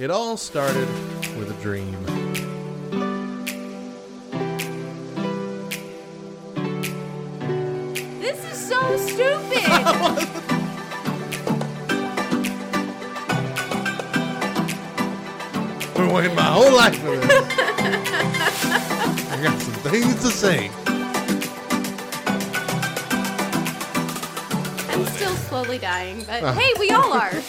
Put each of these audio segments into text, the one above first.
It all started with a dream. This is so stupid. Been waiting my whole life for this. I got some things to say. I'm still slowly dying, but uh-huh. hey, we all are.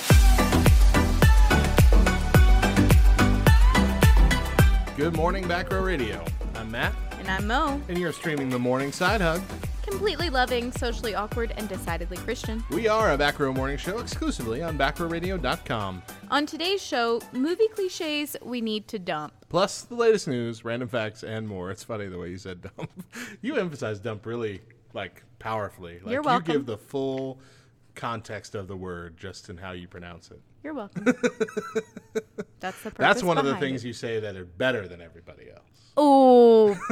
Good morning, Back Row Radio. I'm Matt, And I'm Mo, and you're streaming the Morning Side Hug. completely loving, socially awkward, and decidedly Christian. We are a Back Row Morning Show exclusively on backrowradio.com. On today's show, movie cliches we need to dump. Plus the latest news, random facts, and more. It's funny the way you said dump. you emphasize dump really like powerfully. Like, You're welcome. You give the full context of the word just in how you pronounce it. You're welcome. That's the That's one of the things it. you say that are better than everybody else. Oh.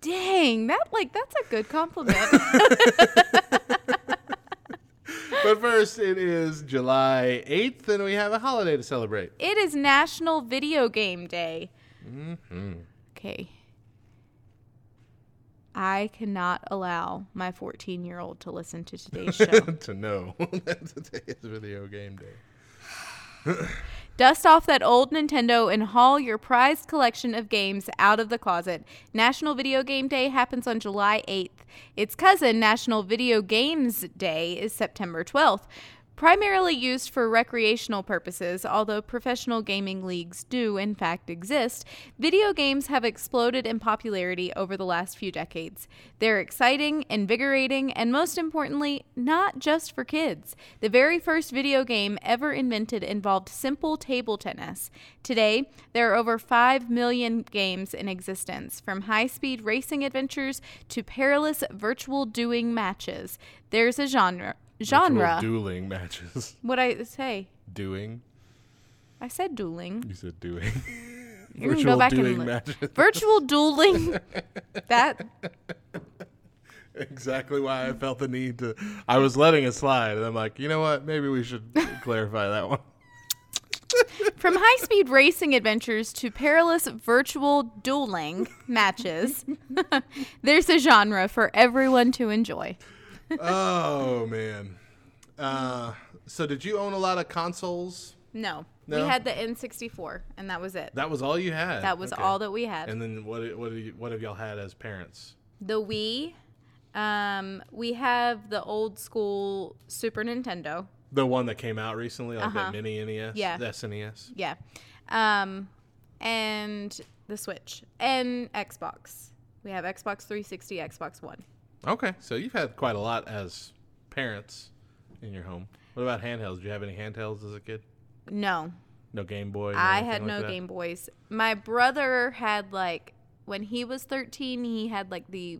Dang, that like that's a good compliment. But first, it is July 8th, and we have a holiday to celebrate. it is National Video Game Day. Mm-hmm. Okay. I cannot allow my 14 year old to listen to today's show. to know that today is video game day. Dust off that old Nintendo and haul your prized collection of games out of the closet. National Video Game Day happens on July 8th. Its cousin, National Video Games Day, is September 12th. Primarily used for recreational purposes, although professional gaming leagues do, in fact, exist, video games have exploded in popularity over the last few decades. They're exciting, invigorating, and most importantly, not just for kids. The very first video game ever invented involved simple table tennis. Today, there are over 5 million games in existence, from high speed racing adventures to perilous virtual dueling matches. There's a genre. Genre. Dueling matches. What I say? Doing. I said dueling. You said doing. You Virtual dueling matches. Virtual dueling. that exactly why I felt the need to. I was letting it slide, and I'm like, you know what? Maybe we should clarify that one. from high-speed racing adventures to perilous virtual dueling matches. there's a genre for everyone to enjoy. Oh man. Uh, so did you own a lot of consoles? No, No? we had the N64, and that was it. That was all you had. That was Okay. all that we had. And then what? What? do you- What have y'all had as parents? the Wii. Um, we have the old school Super Nintendo. The one that came out recently, like Uh-huh. that mini NES, Yeah. the SNES. Yeah. Um, and the Switch and Xbox. We have Xbox 360, Xbox One. Okay, so you've had quite a lot as parents in your home. What about handhelds? Do you have any handhelds as a kid? No, No Game Boy. I had like no that? Game Boys. My brother had like when he was 13, he had like the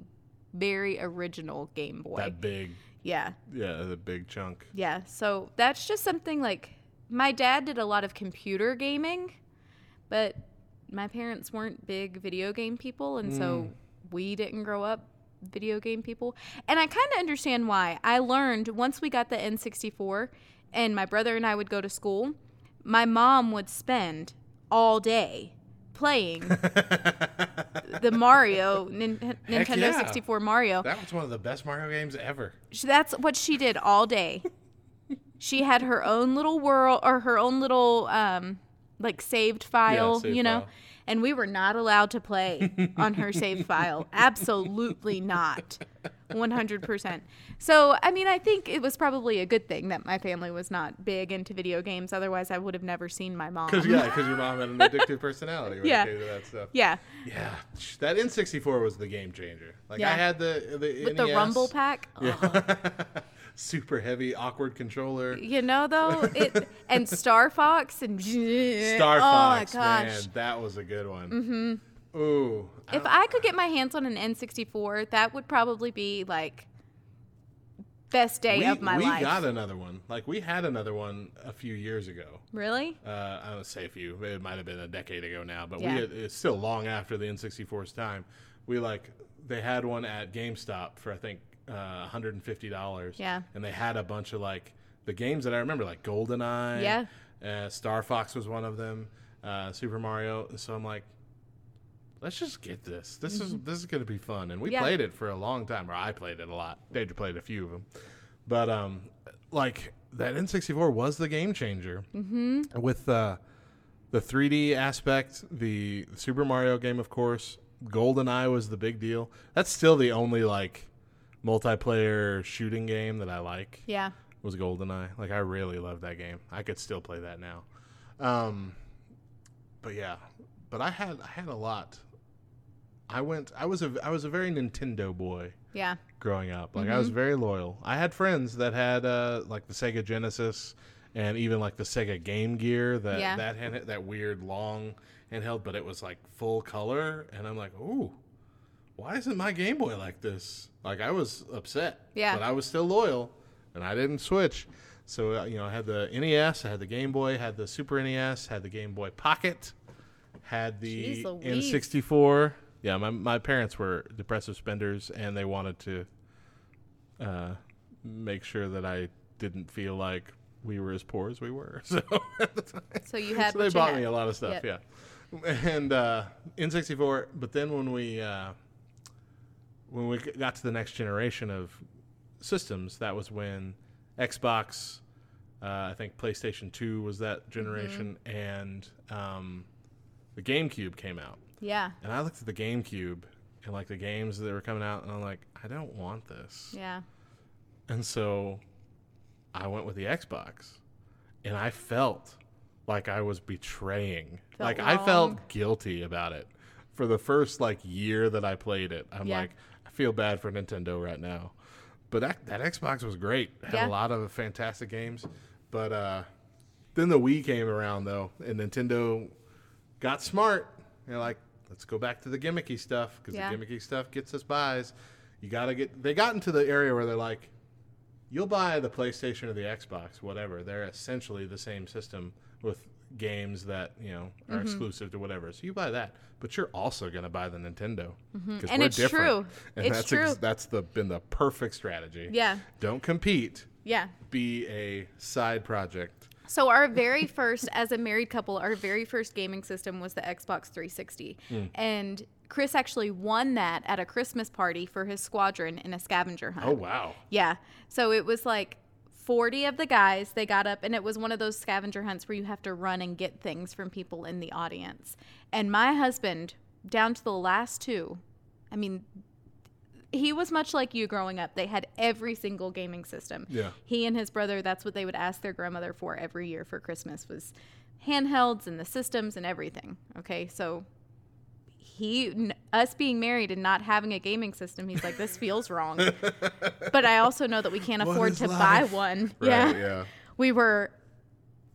very original Game Boy. That big, yeah. yeah, the big chunk. Yeah. So that's just something like my dad did a lot of computer gaming, but my parents weren't big video game people and so hmm. we didn't grow up video game people. And I kind of understand why. I learned once we got the N64 and my brother and I would go to school, my mom would spend all day playing the Mario Nin- Nintendo yeah. 64 Mario. That was one of the best Mario games ever. That's what she did all day. she had her own little world or her own little um like saved file, saved you know. file. And we were not allowed to play on her save file. Absolutely not. 100%. So, I mean, I think it was probably a good thing that my family was not big into video games. Otherwise, I would have never seen my mom. Because yeah, because your mom had an addictive personality. When Yeah. to that stuff. Yeah. Yeah, that N64 was the game changer. Like I had the the With the Rumble Pack. Yeah. Uh-huh. Super heavy, awkward controller. You know, though, it and Star Fox and Star oh Fox, man, that was a good one. Mm-hmm. Ooh, I If I could get my hands on an N64, that would probably be like best day we, of my we life. We got another one. Like we had another one a few years ago. Really? Uh, I don't say a few. It might have been a decade ago now, but Yeah. we had, it's still long after the N64's time. We like they had one at GameStop for I think uh, $150. Yeah. and they had a bunch of like the games that I remember, like GoldenEye. Yeah. Uh, Star Fox was one of them. Uh, Super Mario. So I'm like, let's just get this. This is this is gonna be fun. And we Mm-hmm. Yeah. played it for a long time, or I played it a lot. Deidre played a few of them, but um, like that N64 was the game changer mm-hmm. with uh, the 3D aspect. The Super Mario game, of course. GoldenEye was the big deal. That's still the only like multiplayer shooting game that I like Yeah. was GoldenEye. Like I really love that game. I could still play that now. Um, but yeah, but I had I had a lot. I went. I was a I was a very Nintendo boy Yeah. growing up. Like I Mm-hmm. was very loyal. I had friends that had uh, like the Sega Genesis and even like the Sega Game Gear that Yeah. that hand, that weird long handheld, but it was like full color. And I'm like, ooh, why isn't my Game Boy like this? Like I was upset. Yeah. But I was still loyal, and I didn't switch. So uh, you know, I had the NES, I had the Game Boy, had the Super NES, had the Game Boy Pocket, had the Jeez Louise. N64. Yeah, my my parents were depressive spenders, and they wanted to uh, make sure that I didn't feel like we were as poor as we were. So at the time, So you had so they bought had. me a lot of stuff. Yep. Yeah, and uh, N64. But then when we uh, when we got to the next generation of systems, that was when Xbox, uh, I think PlayStation Two was that generation, Mm-hmm. and um, the GameCube came out. Yeah. And I looked at the GameCube and like the games that were coming out, and I'm like, I don't want this. Yeah. And so I went with the Xbox, and I felt like I was betraying. Felt like I felt guilty about it for the first like year that I played it. I'm Yeah. like, feel bad for Nintendo right now. But that, that Xbox was great. Had Yeah. a lot of fantastic games. But uh, then the Wii came around though, and Nintendo got smart. They're like, let's go back to the gimmicky stuff because Yeah. the gimmicky stuff gets us buys. You got to get. They got into the area where they're like, you'll buy the PlayStation or the Xbox, whatever. They're essentially the same system with games that you know are Mm-hmm. exclusive to whatever. So you buy that, but you're also going to buy the Nintendo because Mm-hmm. And it's true. And It's that's true. that's the been the perfect strategy. Yeah. Don't compete. Yeah. Be a side project. So our very first, as a married couple, our very first gaming system was the Xbox 360, Hmm. and Chris actually won that at a Christmas party for his squadron in a scavenger hunt. Oh wow. Yeah. So it was like 40 of the guys, they got up, and it was one of those scavenger hunts where you have to run and get things from people in the audience. And my husband, down to the last two, I mean, he was much like you growing up. They had every single gaming system. Yeah. He and his brother, that's what they would ask their grandmother for every year for Christmas was handhelds and the systems and everything. Okay. So he n- us being married and not having a gaming system he's like this feels wrong. But i also know that we can't What afford to buy one. Right, yeah. yeah. we were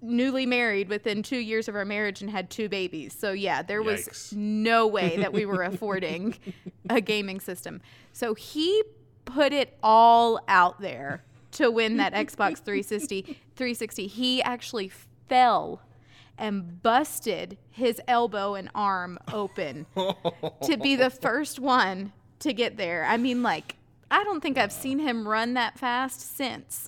newly married within two years of our marriage and had two babies. So yeah there was no way that we were affording a gaming system. So he put it all out there to win that xbox 360 360 he actually fell and busted his elbow and arm open to be the first one to get there. I mean, like, I don't think I've seen him run that fast since.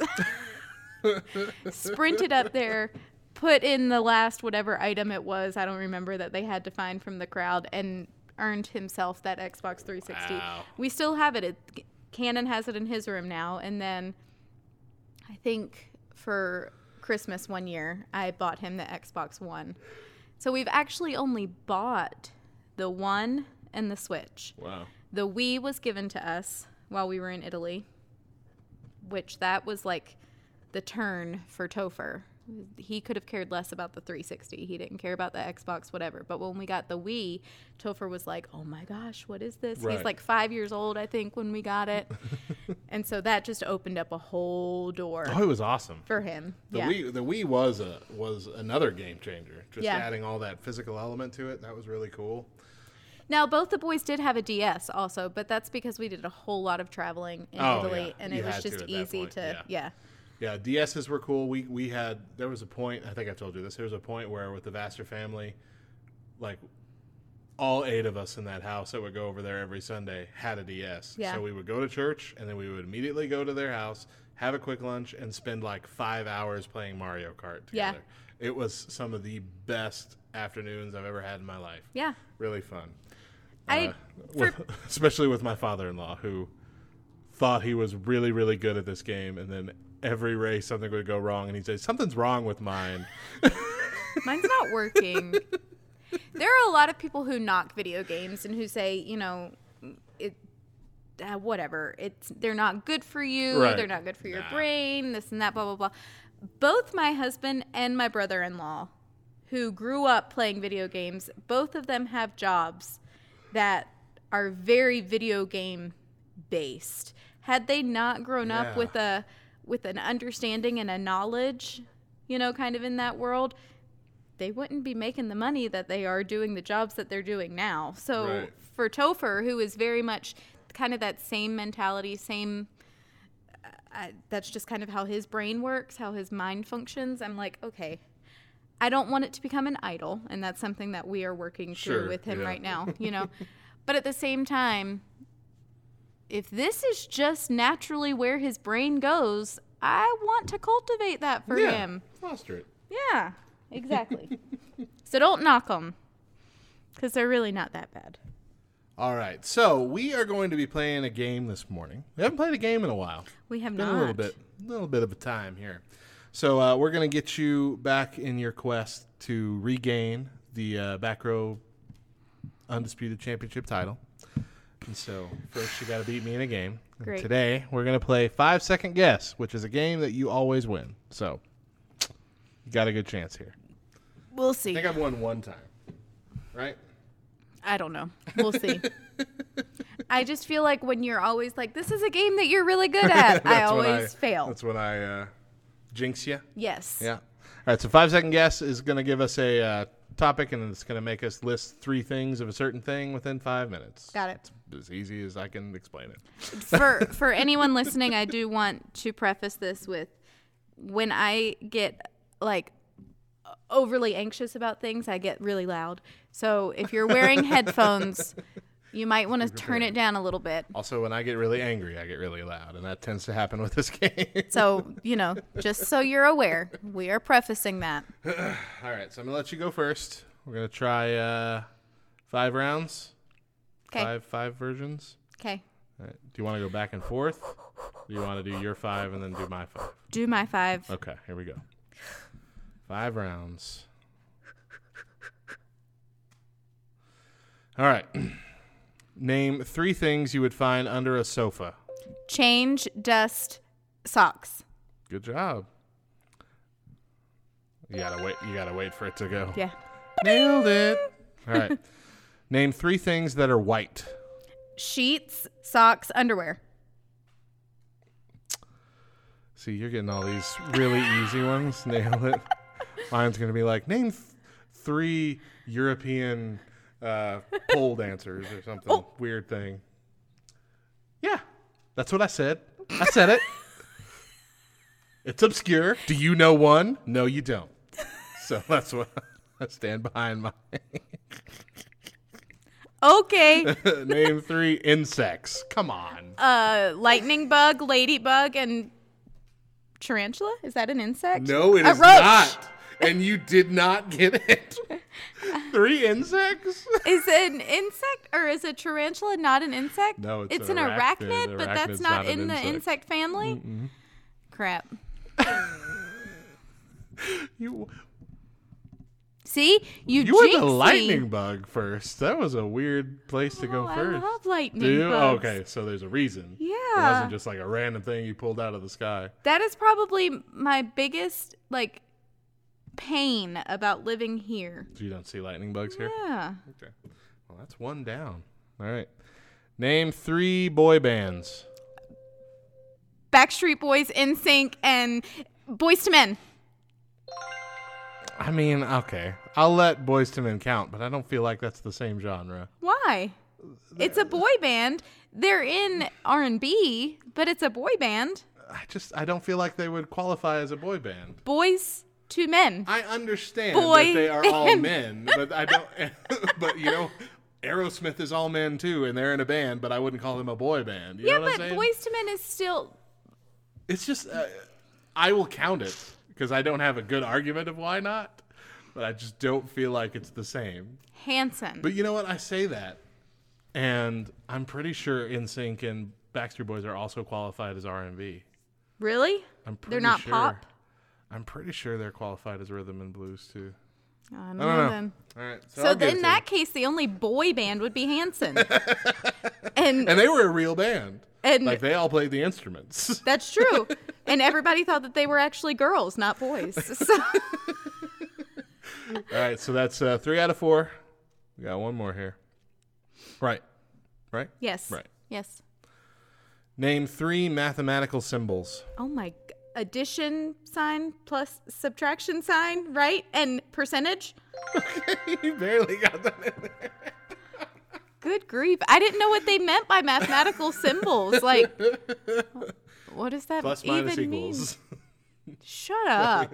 Sprinted up there, put in the last whatever item it was, I don't remember that they had to find from the crowd, and earned himself that Xbox 360. Wow. We still have it. it. Cannon has it in his room now, and then I think for Christmas one year, I bought him the Xbox One. So we've actually only bought the One and the Switch. Wow. The Wii was given to us while we were in Italy, which that was like the turn for Topher. He could have cared less about the 360. He didn't care about the Xbox, whatever. But when we got the Wii, Topher was like, "Oh my gosh, what is this?" Right. He's like five years old, I think, when we got it, and so that just opened up a whole door Oh, it was awesome. for him. The yeah. Wii, the Wii was a was another game changer. Just Yeah. adding all that physical element to it, that was really cool. Now, both the boys did have a DS also, but that's because we did a whole lot of traveling in Oh, Italy, yeah. and You it was had to just easy to, yeah. yeah. Yeah, DSs were cool. We we had there was a point. I think I've told you this. There was a point where with the Vassar family, like all eight of us in that house that would go over there every Sunday had a DS. Yeah. So we would go to church and then we would immediately go to their house, have a quick lunch, and spend like five hours playing Mario Kart together. Yeah. It was some of the best afternoons I've ever had in my life. Yeah. Really fun. I Uh, with, especially with my father-in-law who thought he was really really good at this game and then every race something would go wrong and he'd say something's wrong with mine Mine's not working. there are a lot of people who knock video games and who say, you know, it uh, whatever. It's they're not good for you. Right. They're not good for your Nah. brain. This and that. Blah blah blah. Both my husband and my brother-in-law, who grew up playing video games, both of them have jobs that are very video game based. Had they not grown Yeah. up with a with an understanding and a knowledge, you know, kind of in that world, they wouldn't be making the money that they are doing the jobs that they're doing now. So Right. for Topher, who is very much kind of that same mentality, same. Uh, that's just kind of how his brain works, how his mind functions. I'm like, okay, I don't want it to become an idol, and that's something that we are working Sure, through with him yeah. right now. You know, but at the same time, if this is just naturally where his brain goes, I want to cultivate that for yeah him. foster it Yeah, exactly. so don't knock them because they're really not that bad. all right so we are going to be playing a game this morning we haven't played a game in a while We have been not. a little bit a little bit of a time here so uh, we're going to get you back in your quest to regain the uh, back row undisputed championship title and so first you got to beat me in a game And Great. today we're going to play five second guess which is a game that you always win so you got a good chance here We'll see. i see. think i've won one time right I don't know. We'll see. I just feel like when you're always like, "This is a game that you're really good at," I That's when always fail. that's when i uh, jinx you Yes. Yeah. All right. So five second guess is going to give us a uh, topic, and it's going to make us list three things of a certain thing within five minutes. Got it. As easy as I can explain it. for for anyone listening, I do want to preface this with when I get like overly anxious about things, I get really loud. So if you're wearing headphones, you might want to turn it down a little bit. Also, when I get really angry, I get really loud, and that tends to happen with this game. So, you know, just so you're aware, we are prefacing that. All right. So I'm gonna let you go first. We're gonna try uh, five rounds, Okay. five five versions. Okay. All right. Do you want to go back and forth? Do you want to do your five and then do my five? Do my five. Okay, here we go. Five rounds. All right. Name three things you would find under a sofa. Change, dust, socks. Good job. You gotta wait. You gotta wait for it to go. Yeah. Nailed it. All right. Name three things that are white. Sheets, socks, underwear. See, you're getting all these really easy ones. Nail it. Mine's gonna be like name th- three European uh, pole dancers or something Oh. weird thing. Yeah, that's what I said. I said it. It's obscure. Do you know one? No, you don't. So that's what I stand behind my Okay. name three insects. Come on. uh, lightning bug, ladybug, and tarantula. Is that an insect? No, it A is roach. not. And you did not get it. three insects? Is an insect or is a tarantula not an insect? No, it's an an arachnid, arachnid. but that's not, not an in the insect. insect family. Crap. You See, you you went jinxed to me. lightning bug first. That was a weird place to go Oh, I first. love lightning Do you? bugs. okay, so there's a reason. Yeah, it wasn't just like a random thing you pulled out of the sky. That is probably my biggest like pain about living here. You don't see lightning bugs here? Yeah. Okay. Well, that's one down. All right. Name three boy bands. Backstreet Boys, NSYNC, and Boyz II Men. I mean, okay. I'll let Boyz II Men count, but I don't feel like that's the same genre. Why? It's a boy band. They're in R&B, but it's a boy band. I just I don't feel like they would qualify as a boy band. Boys to Men. I understand Boy that they are all men, but I don't. but you know, Aerosmith is all men too, and they're in a band, but I wouldn't call them a boy band. You yeah, know what but I'm saying? Boyz II Men is still It's just uh, I will count it because I don't have a good argument of why not, but I just don't feel like it's the same. Hanson. But you know what? I say that, and I'm pretty sure NSYNC and Backstreet Boys are also qualified as R&B. really? I'm pretty sure. They're not sure. pop? I'm pretty sure they're qualified as rhythm and blues too. I don't I know don't know. then. All right. So, So I'll give then it in that you. case, the only boy band would be Hanson. and and they were a real band. And- like they all played the instruments. that's true. and everybody thought that they were actually girls, not boys. So, all right. So that's uh, three out of four. We got one more here. Right. Right. yes. Right. Yes. Name three mathematical symbols. Oh my. G- Addition sign plus subtraction sign, right? And percentage? Okay. You barely got that in there. Good grief. I didn't know what they meant by mathematical symbols. Like, what does that Plus even minus mean? equals. Shut up.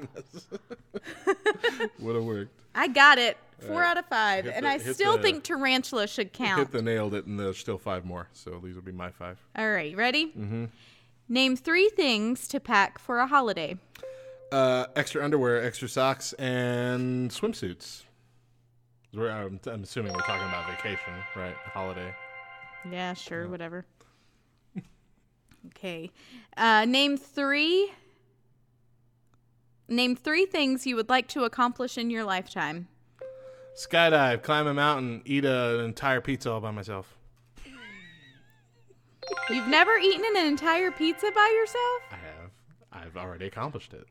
Would have worked. I got it. Four right. out of five. Hit and the- I still the- think tarantula should count. Hit the nailed it, and there's still five more. So these would be my five. All right, ready? Mm-hmm. Name three things to pack for a holiday. Uh, extra underwear, extra socks, and swimsuits. We're, I'm, I'm assuming we're talking about vacation, right? Holiday. Yeah, sure, whatever. okay. Uh, name three. Name three things you would like to accomplish in your lifetime. Skydive, climb a mountain, eat a, an entire pizza all by myself. You've never eaten an entire pizza by yourself? I have. I've already accomplished it.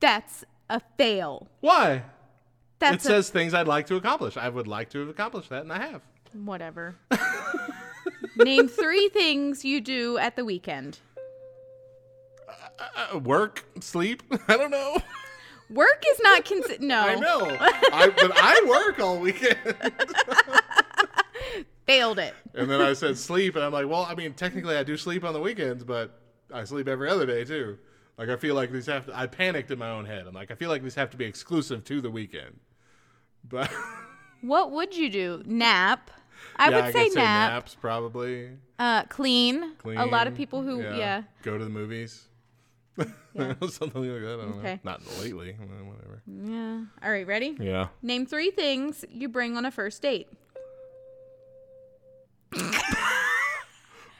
That's a fail. Why? That's it says things I'd like to accomplish. I would like to have accomplished that, and I have. whatever. Name three things you do at the weekend. Uh, work, sleep. I don't know. Work is not considered. No. I know. I, but I work all weekend. Failed it. And then I said sleep, and I'm like, well, I mean, technically I do sleep on the weekends, but I sleep every other day too. Like I feel like these have to. I panicked in my own head. I'm like, I feel like these have to be exclusive to the weekend. But What would you do? Nap. I yeah, would I say could say nap. naps probably. Uh, clean. Clean. A lot of people who, yeah. Go to the movies. Yeah. Something like that. I don't Okay. know. Not lately. Whatever. Yeah. All right, ready? Yeah. Name three things you bring on a first date.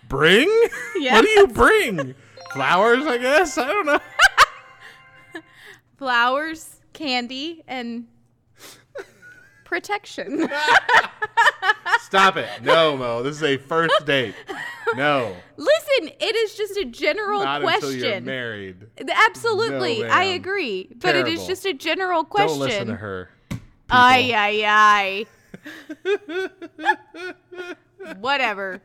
Bring? Yeah. What do you bring? Flowers, I guess. I don't know. Flowers, candy, and protection. Stop it. No, Mo. This is a first date. No. Listen, it is just a general Not until you're question. married. Absolutely, No, I agree. But it is just a general question. Don't listen to her. Ay, ay, ay. Whatever.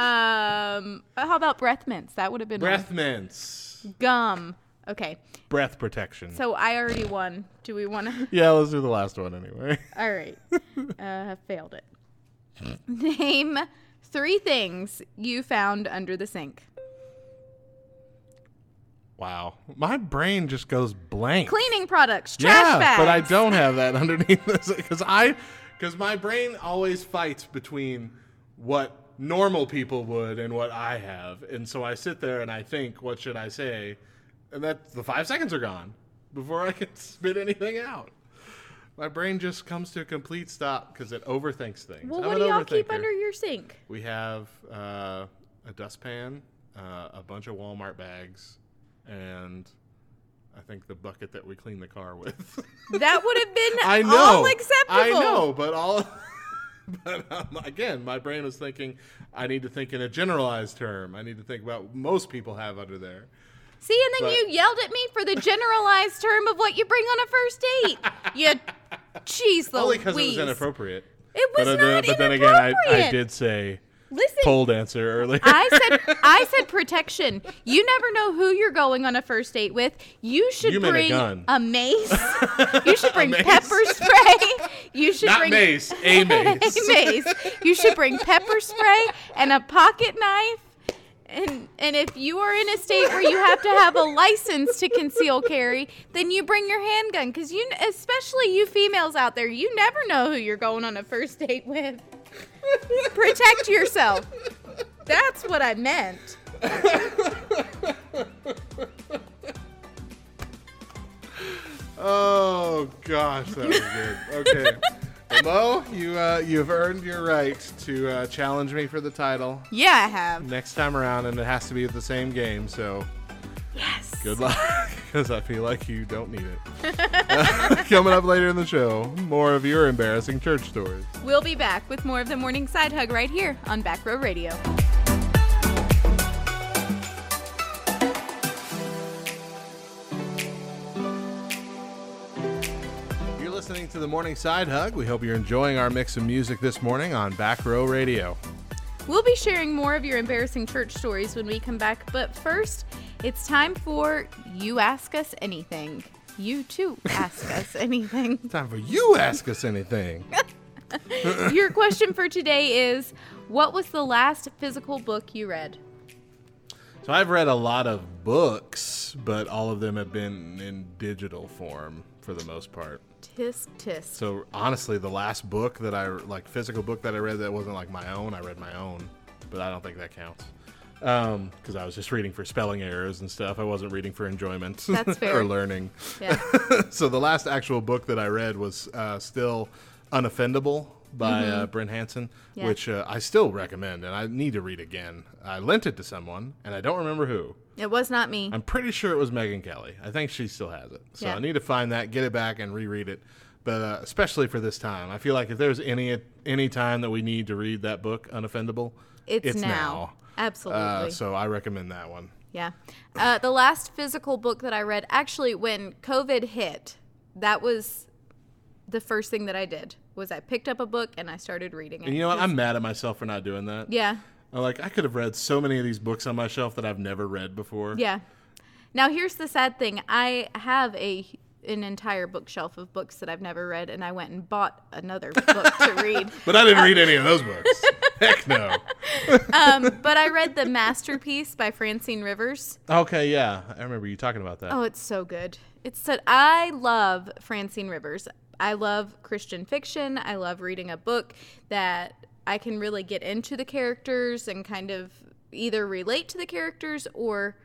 Um, how about breath mints? That would have been one. Breath mints. gum. Okay, Breath protection. so I already won. Do we want to? yeah, let's do the last one anyway. All right, uh, have failed it. Name three things you found under the sink. Wow. My brain just goes blank. Cleaning products, trash yeah, bags. but I don't have that underneath this because I, because my brain always fights between what normal people would and what I have, and so I sit there and I think, what should I say, and that the five seconds are gone before I can spit anything out. My brain just comes to a complete stop because it overthinks things. Well, I'm what do y'all keep under your sink? We have uh, a dustpan, uh, a bunch of Walmart bags, and I think the bucket that we clean the car with. That would have been I know. all acceptable. I know, but all. But um, again, my brain was thinking I need to think in a generalized term. I need to think about what most people have under there. See, and then But- you yelled at me for the generalized term of what you bring on a first date. You, jeez, Only because it was inappropriate. It was but, uh, not but then again, I, I did say Listen, pole dancer earlier. I said I said protection. You never know who you're going on a first date with. You should You meant a bring gun. mace. You should bring mace. pepper spray. You should Not bring mace, a mace. a mace. You should bring pepper spray and a pocket knife. And and if you are in a state where you have to have a license to conceal carry, then you bring your handgun because you, especially you females out there, you never know who you're going on a first date with. Protect yourself. That's what I meant. oh gosh, that was good. Okay. Mo, you uh, you've earned your right to uh, challenge me for the title. Yeah, I have. Next time around, and it has to be the same game. So Yes. good luck, because I feel like you don't need it. Coming up later in the show, more of your embarrassing church stories. We'll be back with more of the morning side hug right here on Back Row Radio. You're listening to the Morning Side Hug. We hope you're enjoying our mix of music this morning on Back Row Radio. We'll be sharing more of your embarrassing church stories when we come back, but first, it's time for You Ask Us Anything. You too ask us anything. Time for you ask us anything. Your question for today is What was the last physical book you read? So I've read a lot of books, but all of them have been in digital form for the most part. Tisk tisk. So honestly, the last book that I like physical book that I read that wasn't like my own, I read my own, but I don't think that counts because I was just reading for spelling errors and stuff. I wasn't reading for enjoyment That's fair. or learning. Yeah. so the last actual book that I read was uh, still Unoffendable by uh, Brant Hansen, Yeah. which uh, I still recommend, and I need to read again. I lent it to someone, and I don't remember who. It was not me. I'm pretty sure it was Megan Kelly. I think she still has it. So Yeah. I need to find that, get it back, and reread it. But uh, especially for this time, I feel like if there's any any time that we need to read that book, Unoffendable, It's, it's now. now. Absolutely. uh, so I recommend that one. Yeah. Uh, the last physical book that I read, actually, when COVID hit, that was the first thing that I did. Was I picked up a book and I started reading it. And you know what? I'm mad at myself for not doing that. yeah, I'm like I could have read so many of these books on my shelf that I've never read before. yeah. Now here's the sad thing: I have a an entire bookshelf of books that I've never read, and I went and bought another book to read. But I didn't read any of those books. Heck no. Um, but I read the masterpiece by Francine Rivers. Okay, yeah, I remember you talking about that. Oh, it's so good. It's so I love Francine Rivers. I love Christian fiction. I love reading a book that I can really get into the characters and kind of either relate to the characters or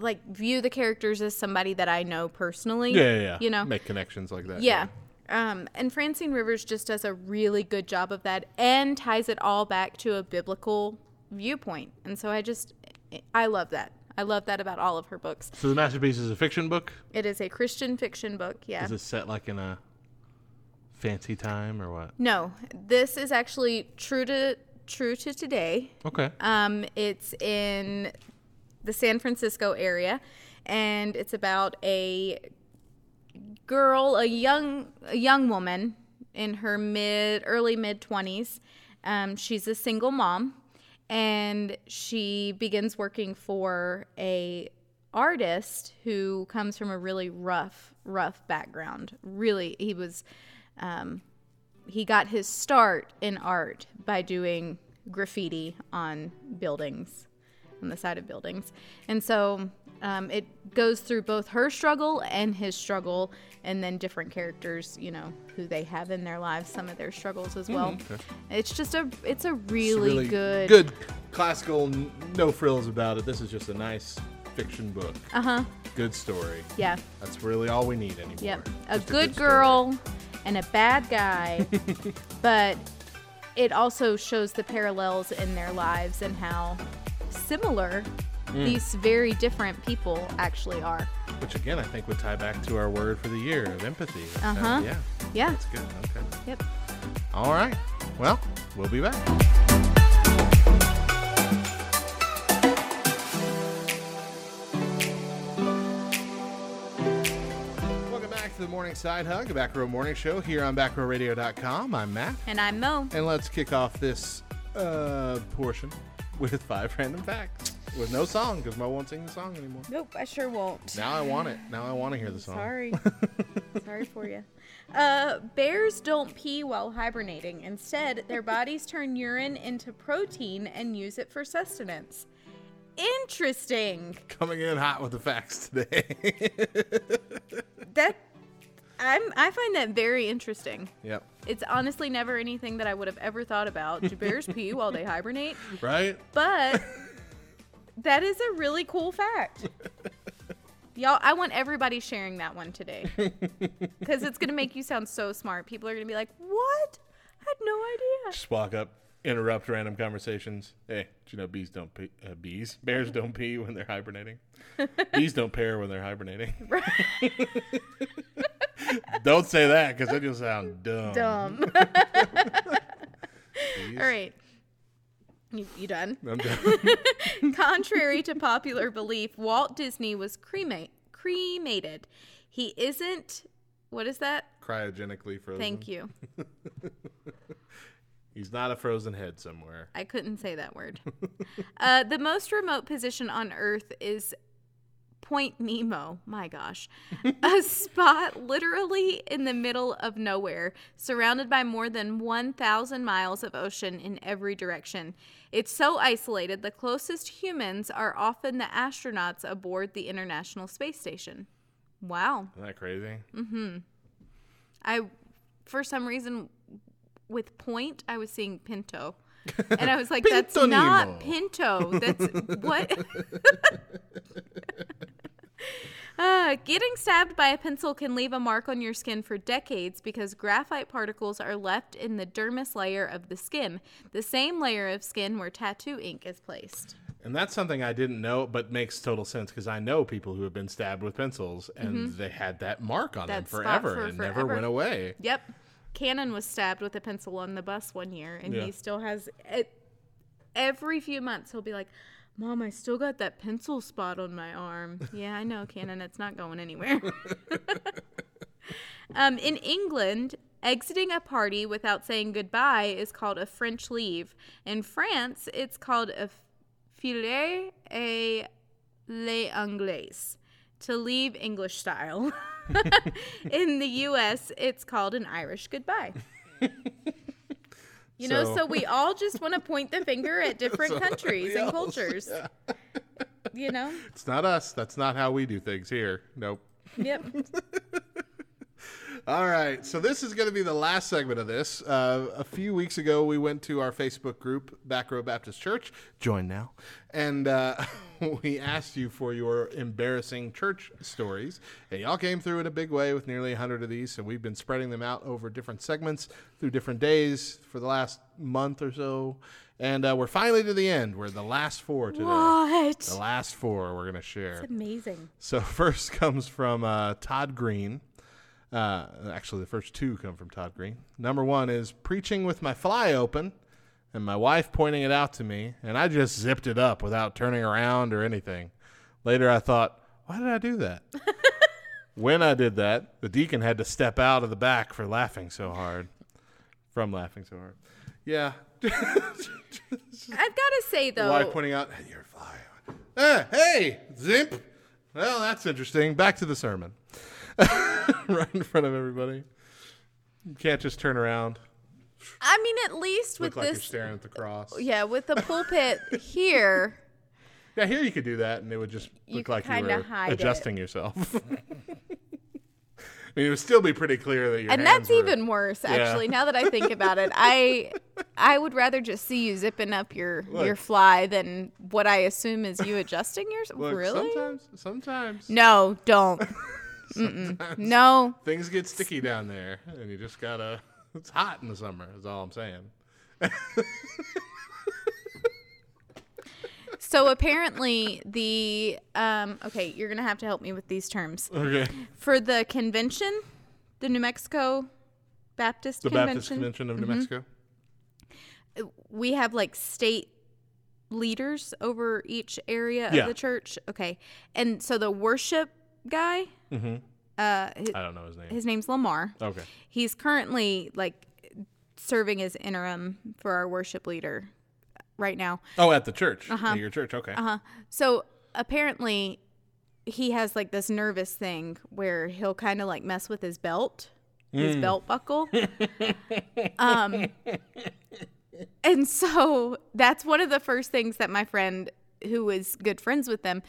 like view the characters as somebody that I know personally. yeah, yeah, yeah. You know. make connections like that. Yeah. Um, and Francine Rivers just does a really good job of that and ties it all back to a biblical viewpoint. And so I just, I love that. I love that about all of her books. So the masterpiece is a fiction book. It is a Christian fiction book. Yeah. Is it set like in a fancy time or what? No, this is actually true to true to today. Okay. Um, it's in the San Francisco area, and it's about a girl, a young a young woman in her mid early mid twenties. Um, she's a single mom, and she begins working for a artist who comes from a really rough rough background. Really, he was. Um, he got his start in art by doing graffiti on buildings, on the side of buildings. And so um, it goes through both her struggle and his struggle, and then different characters, you know, who they have in their lives, some of their struggles as well. okay. It's just a, it's a It's really, good. good classical, no frills about it. This is just a nice fiction book. Uh huh. Good story. Yeah. That's really all we need anymore. Yep. A good, story. girl and a bad guy, but it also shows the parallels in their lives and how similar Mm. these very different people actually are. Which again, I think would tie back to our word for the year of empathy. Uh-huh. Yeah, Yeah. that's good. Okay. Yep. All right. Well, we'll be back. Welcome back to the Morning Side Hug, a Back Row Morning Show here on BackRowRadio.com. I'm Matt, And I'm Mo. and let's kick off this uh, portion with five random facts with no song because Mo won't sing the song anymore. Nope, I sure won't. Now I want it. Now I want to hear the song. Sorry. Sorry for you. Uh, bears don't pee while hibernating. Instead, their bodies turn urine into protein and use it for sustenance. Interesting. Coming in hot with the facts today. That I'm I find that very interesting. yep. It's honestly never anything that I would have ever thought about. Do bears pee while they hibernate? Right? But that is a really cool fact. Y'all, I want everybody sharing that one today because it's gonna make you sound so smart. People are gonna be like, "What? I had no idea." Just walk up, interrupt random conversations. Hey, do you know bees don't pee? Uh, bees, bears don't pee when they're hibernating. bees don't pair when they're hibernating. Right. don't say that because then you'll sound dumb. Dumb. All right. You, you done? I'm done. Contrary to popular belief, Walt Disney was cremate cremated. He isn't. What is that? Cryogenically frozen. Thank you. He's not a frozen head somewhere. I couldn't say that word. uh, the most remote position on Earth is Point Nemo. My gosh. a spot literally in the middle of nowhere, surrounded by more than 1,000 miles of ocean in every direction. It's so isolated, the closest humans are often the astronauts aboard the International Space Station. Wow. Isn't that crazy? Mm hmm. I, for some reason, with point, I was seeing Pinto. And I was like, that's not Pinto. That's what? Uh, getting stabbed by a pencil can leave a mark on your skin for decades because graphite particles are left in the dermis layer of the skin, the same layer of skin where tattoo ink is placed. And that's something I didn't know, but makes total sense because I know people who have been stabbed with pencils, and they had that mark on them Mm-hmm. That spot forever. for and never went away. Yep. Cannon was stabbed with a pencil on the bus one year, and Yeah. he still has it. Every few months, he'll be like, Mom, I still got that pencil spot on my arm. yeah, I know, Cannon. It's not going anywhere. um, in England, exiting a party without saying goodbye is called a French leave. In France, it's called a filer et les anglais, to leave English style. in the U.S., it's called an Irish goodbye. You know, So- so we all just want to point the finger at different countries and cultures. You know? It's not us. That's not how we do things here. Nope. Yep. All right, so this is going to be the last segment of this. Uh, a few weeks ago, we went to our Facebook group, Back Row Baptist Church. Join now, and uh, we asked you for your embarrassing church stories, and y'all came through in a big way with nearly hundred of these. So we've been spreading them out over different segments through different days for the last month or so, and uh, we're finally to the end. We're the last four today. What? The last four we're going to share. Amazing. So first comes from uh, Todd Green. Uh, actually, the first two come from Todd Green. Number one is preaching with my fly open, and my wife pointing it out to me, and I just zipped it up without turning around or anything. Later, I thought, why did I do that? when I did that, the deacon had to step out of the back for laughing so hard. From laughing so hard. Yeah. I've got to say, though, wife pointing out, hey, you're fly. Ah, hey, zimp. Well, that's interesting. Back to the sermon. right in front of everybody. You can't just turn around, I mean, at least look with like you're this, staring at the cross. yeah, with the pulpit here, Yeah, here you could do that, and it would just You look like you were hide it. adjusting yourself. I mean, it would still be pretty clear that you're. and that's were- even worse. Actually, now that I think about it, I I would rather just see you zipping up your your fly than what I assume is you adjusting yourself. Look, really? Sometimes, sometimes, No, don't. No. things get sticky down there, and you just gotta. It's hot in the summer. Is all I'm saying. So apparently the um okay, you're to have to help me with these terms. Okay. For the convention, the New Mexico Baptist The Convention, Baptist Convention of New Mm-hmm. Mexico. we have like state leaders over each area Yeah. of the church. Okay. And so the worship guy, Mm-hmm. uh his, I don't know his name. his name's Lamar. Okay. He's currently like serving as interim for our worship leader right now. Oh, at the church. Uh-huh. At your church. Okay. Uh huh. So apparently, he has like this nervous thing where he'll kind of like mess with his belt, his belt buckle. um, and so that's one of the first things that my friend, who was good friends with them,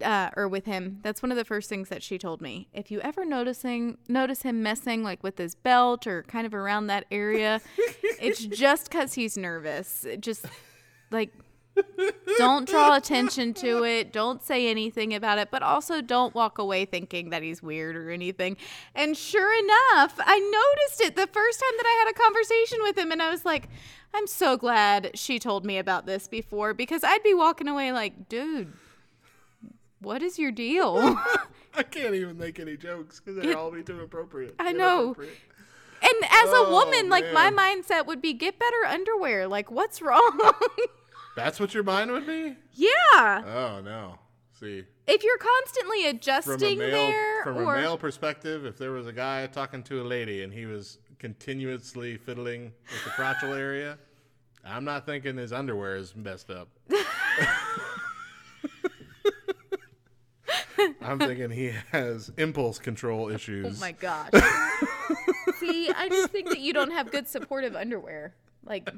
uh, or with him, that's one of the first things that she told me. If you ever noticing notice him messing like with his belt or kind of around that area, it's just because he's nervous. It just like don't draw attention to it. Don't say anything about it, but also don't walk away thinking that he's weird or anything. And sure enough, I noticed it the first time that I had a conversation with him, and I was like, I'm so glad she told me about this before because I'd be walking away like, dude, what is your deal? I can't even make any jokes because they're It- all be too appropriate. I know. And as a Oh, woman, like my mindset would be get better underwear. Like, what's wrong? That's what your mind would be? yeah. Oh no. See. If you're constantly From a adjusting male there from or a male perspective, if there was a guy talking to a lady and he was continuously fiddling with the crotchal area, I'm not thinking his underwear is messed up. I'm thinking he has impulse control issues. Oh my gosh. See, I just think that you don't have good supportive underwear. Like,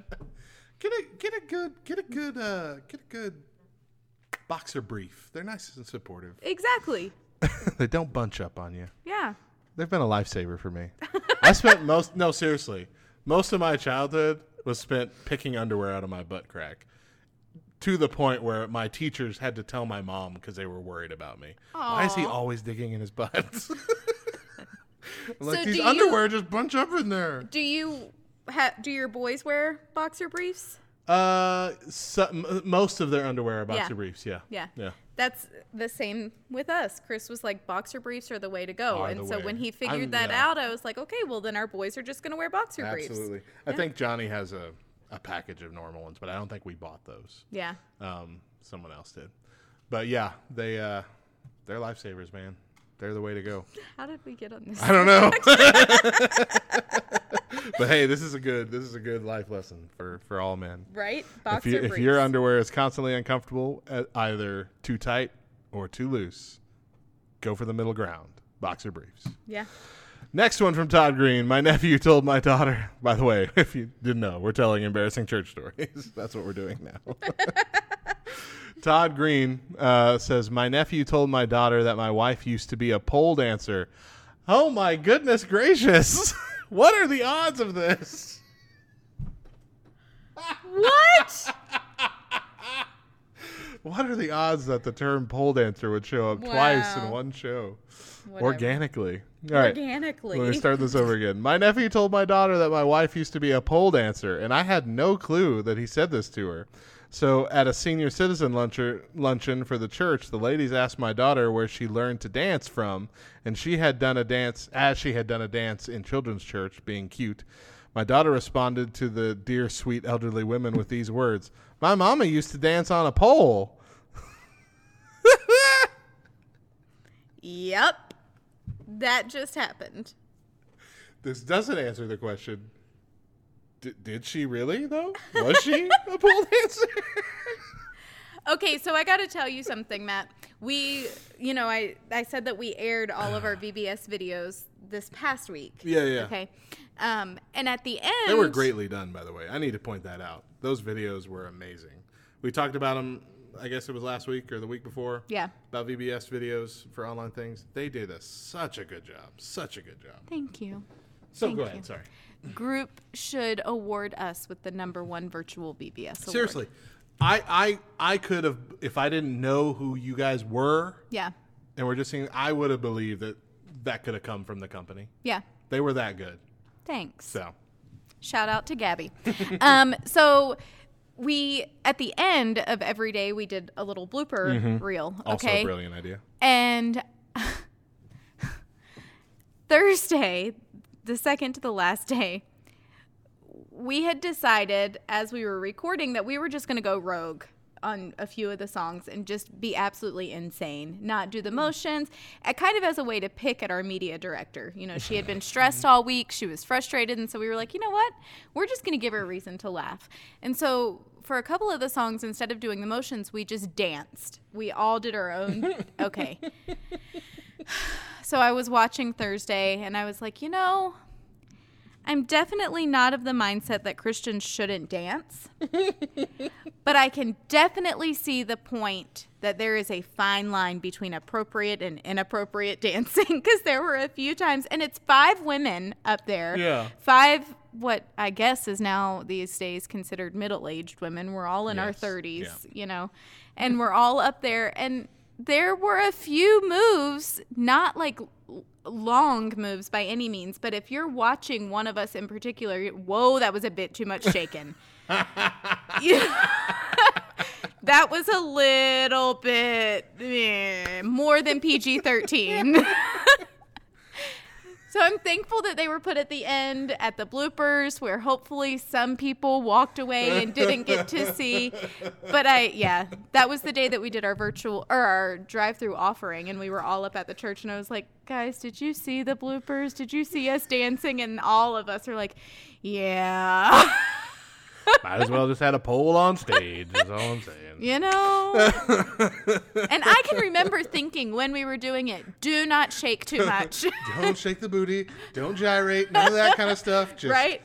Get a get a good get a good uh get a good boxer brief. They're nice and supportive. exactly. they don't bunch up on you. Yeah. They've been a lifesaver for me. I spent most no seriously. Most of my childhood was spent picking underwear out of my butt crack. To the point where my teachers had to tell my mom because they were worried about me. Why is he always digging in his butt? I'm like So these do you- underwear just bunch up in there. Do you ha- do your boys wear boxer briefs? Uh, some, most of their underwear are boxer Yeah. briefs. Yeah. Yeah. Yeah. That's the same with us. Chris was like, boxer briefs are the way to go. Are and so way. when he figured I'm- that yeah. out, I was like, okay, well, then our boys are just going to wear boxer briefs. Absolutely. I think Johnny has a, a package of normal ones, but I don't think we bought those. Yeah. Um, someone else did. But yeah, they uh, they're lifesavers, man. They're the way to go. How did we get on this? I don't know. but hey, this is a good this is a good life lesson for for all men. Right? If, you, if your underwear is constantly uncomfortable, uh, either too tight or too loose, go for the middle ground. Boxer briefs. yeah. Next one from Todd Green. My nephew told my daughter. By the way, if you didn't know, we're telling embarrassing church stories. That's what we're doing now. Todd Green uh, says, My nephew told my daughter that my wife used to be a pole dancer. Oh my goodness gracious. what are the odds of this? What? What are the odds that the term pole dancer would show up twice in one show? Whatever. Organically. All right. Organically. Let me start this over again. My nephew told my daughter that my wife used to be a pole dancer, and I had no clue that he said this to her. So, at a senior citizen luncher, luncheon for the church, the ladies asked my daughter where she learned to dance from, and she had done a dance as she had done a dance in children's church, being cute. My daughter responded to the dear, sweet elderly women with these words My mama used to dance on a pole. Yep. That just happened. This doesn't answer the question. D- did she really, though? Was she a pole dancer? Okay, so I got to tell you something, Matt. We, you know, I I said that we aired all of our VBS videos this past week. Yeah, yeah. Okay. Um, and at the end, They were greatly done, by the way. I need to point that out. Those videos were amazing. We talked about them, I guess it was last week or the week before. Yeah. About VBS videos for online things. They did a, such a good job. Such a good job. Thank you. So Thank go you. ahead. Sorry. Group should award us with the number one virtual VBS award. Seriously, I, I, I could have, if I didn't know who you guys were Yeah. and we're just seeing, I would have believed that that could have come from the company. Yeah. They were that good. Thanks. So, Shout out to Gabby. um, so we at the end of every day we did a little blooper reel. Mm-hmm. also Okay. a brilliant idea. And Thursday, the second to the last day, we had decided as we were recording that we were just going to go rogue on a few of the songs and just be absolutely insane, not do the motions, uh, kind of as a way to pick at our media director. You know, she had been stressed all week, she was frustrated, and so we were like, you know what? We're just going to give her a reason to laugh. And so for a couple of the songs, instead of doing the motions, we just danced. We all did our own. Okay. So I was watching Thursday and I was like, you know, I'm definitely not of the mindset that Christians shouldn't dance. but I can definitely see the point that there is a fine line between appropriate and inappropriate dancing because there were a few times, and it's five women up there. Yeah. Five what I guess is now these days considered middle aged women. We're all in our 30s, yeah. you know, and we're all up there. And there were a few moves, not like l- long moves by any means, but if you're watching one of us in particular, whoa, that was a bit too much shaken. That was a little bit eh, more than PG 13. So I'm thankful that they were put at the end at the bloopers where hopefully some people walked away and didn't get to see. But I yeah, that was the day that we did our virtual or our drive-through offering and we were all up at the church and I was like, "Guys, did you see the bloopers? Did you see us dancing?" And all of us are like, "Yeah." Might as well just had a pole on stage. Is all I'm saying. You know? and I can remember thinking when we were doing it, do not shake too much. Don't shake the booty. Don't gyrate. None of that kind of stuff. Just right?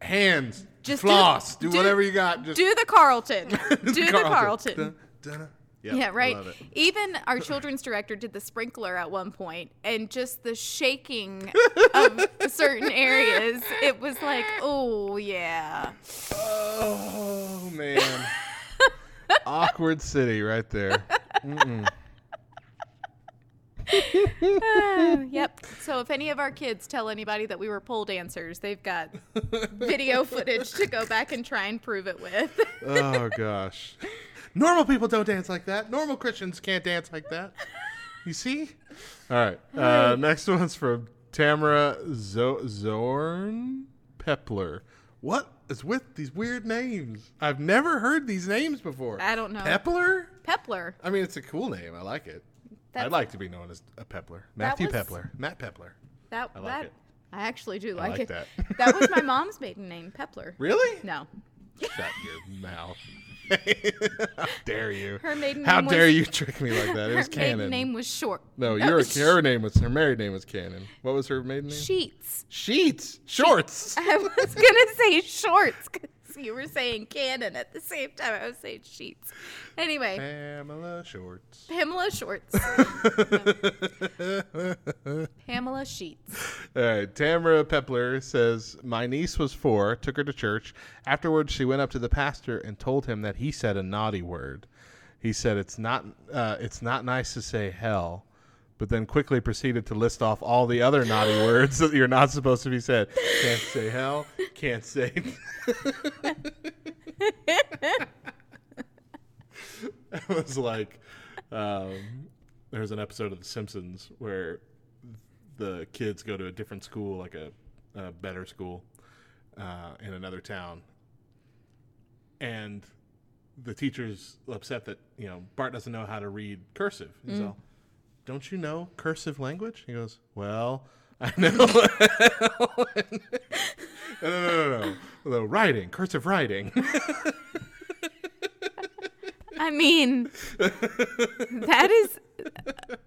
hands. Just do- floss. Do, do- whatever you got. Just Do the Carlton. Do the Carlton. Dun, dun. Yep, Yeah, right. Even our children's director did the sprinkler at one point, and just the shaking of certain areas, it was like, oh yeah. Oh man. Awkward city right there. Ah, yep. So if any of our kids tell anybody that we were pole dancers, they've got video footage to go back and try and prove it with. Oh gosh. Normal people don't dance like that. Normal Christians can't dance like that. You see? All right. Uh, next one's from Tamara Zo- Zorn Pepler. What is with these weird names? I've never heard these names before. I don't know. Pepler? Pepler. I mean, it's a cool name. I like it. That's- I'd like to be known as a Pepler. Matthew was- Pepler. Matt Pepler. That I like that it. I actually do like, like it. that. that was my mom's maiden name, Pepler. Really? No. Shut your mouth. How dare you? Her maiden How name dare was- you trick me like that? It Her was canon. maiden name was short. no, No, your sh- her name was her married name was Cannon. What was her maiden name? Sheets. Sheets, shorts. I was gonna say shorts because you were saying cannon at the same time. I was saying sheets. Anyway, Pamela Shorts. Pamela Shorts. Pamela Sheets. All right, Tamara Pepler says my niece was four, took her to church. Afterwards, she went up to the pastor and told him that he said a naughty word. He said it's not uh, it's not nice to say hell, but then quickly proceeded to list off all the other naughty words that you're not supposed to be said. Can't say hell. Can't say. it was like um, there's an episode of The Simpsons where the kids go to a different school, like a, a better school uh, in another town, and the teacher's upset that you know Bart doesn't know how to read cursive. All, "Don't you know cursive language?" He goes, "Well, I know." no, no, no, no, no, writing, cursive writing. I mean, that is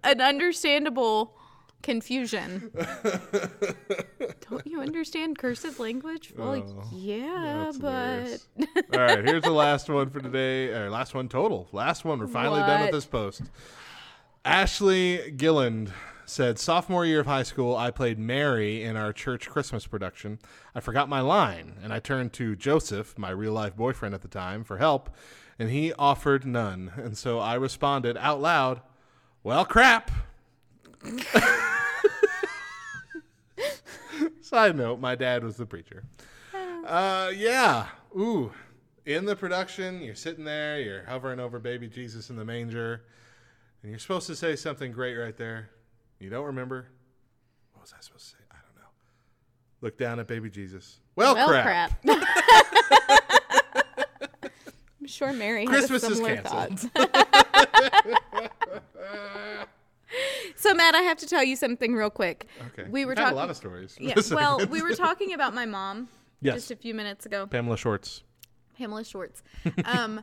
an understandable confusion. Don't you understand cursive language? Well, Oh, yeah, but. All right, here's the last one for today. Or last one total. Last one. We're finally done with What? this post. Ashley Gilland said, sophomore year of high school, I played Mary in our church Christmas production. I forgot my line, and I turned to Joseph, my real life boyfriend at the time, for help, and he offered none. And so I responded out loud, "Well, crap." Side note: My dad was the preacher. Uh, yeah. Ooh. In the production, you're sitting there, you're hovering over baby Jesus in the manger, and you're supposed to say something great right there. You don't remember? What was I supposed to say? I don't know. Look down at baby Jesus. Well, well, crap. crap. I'm sure Mary Christmas is similar canceled. thought. so, Matt, I have to tell you something real quick. Okay. We were talking. a lot of stories. yeah, well, we were talking about my mom Yes. just a few minutes ago. Pamela Shorts. Pamela Schwartz. Um,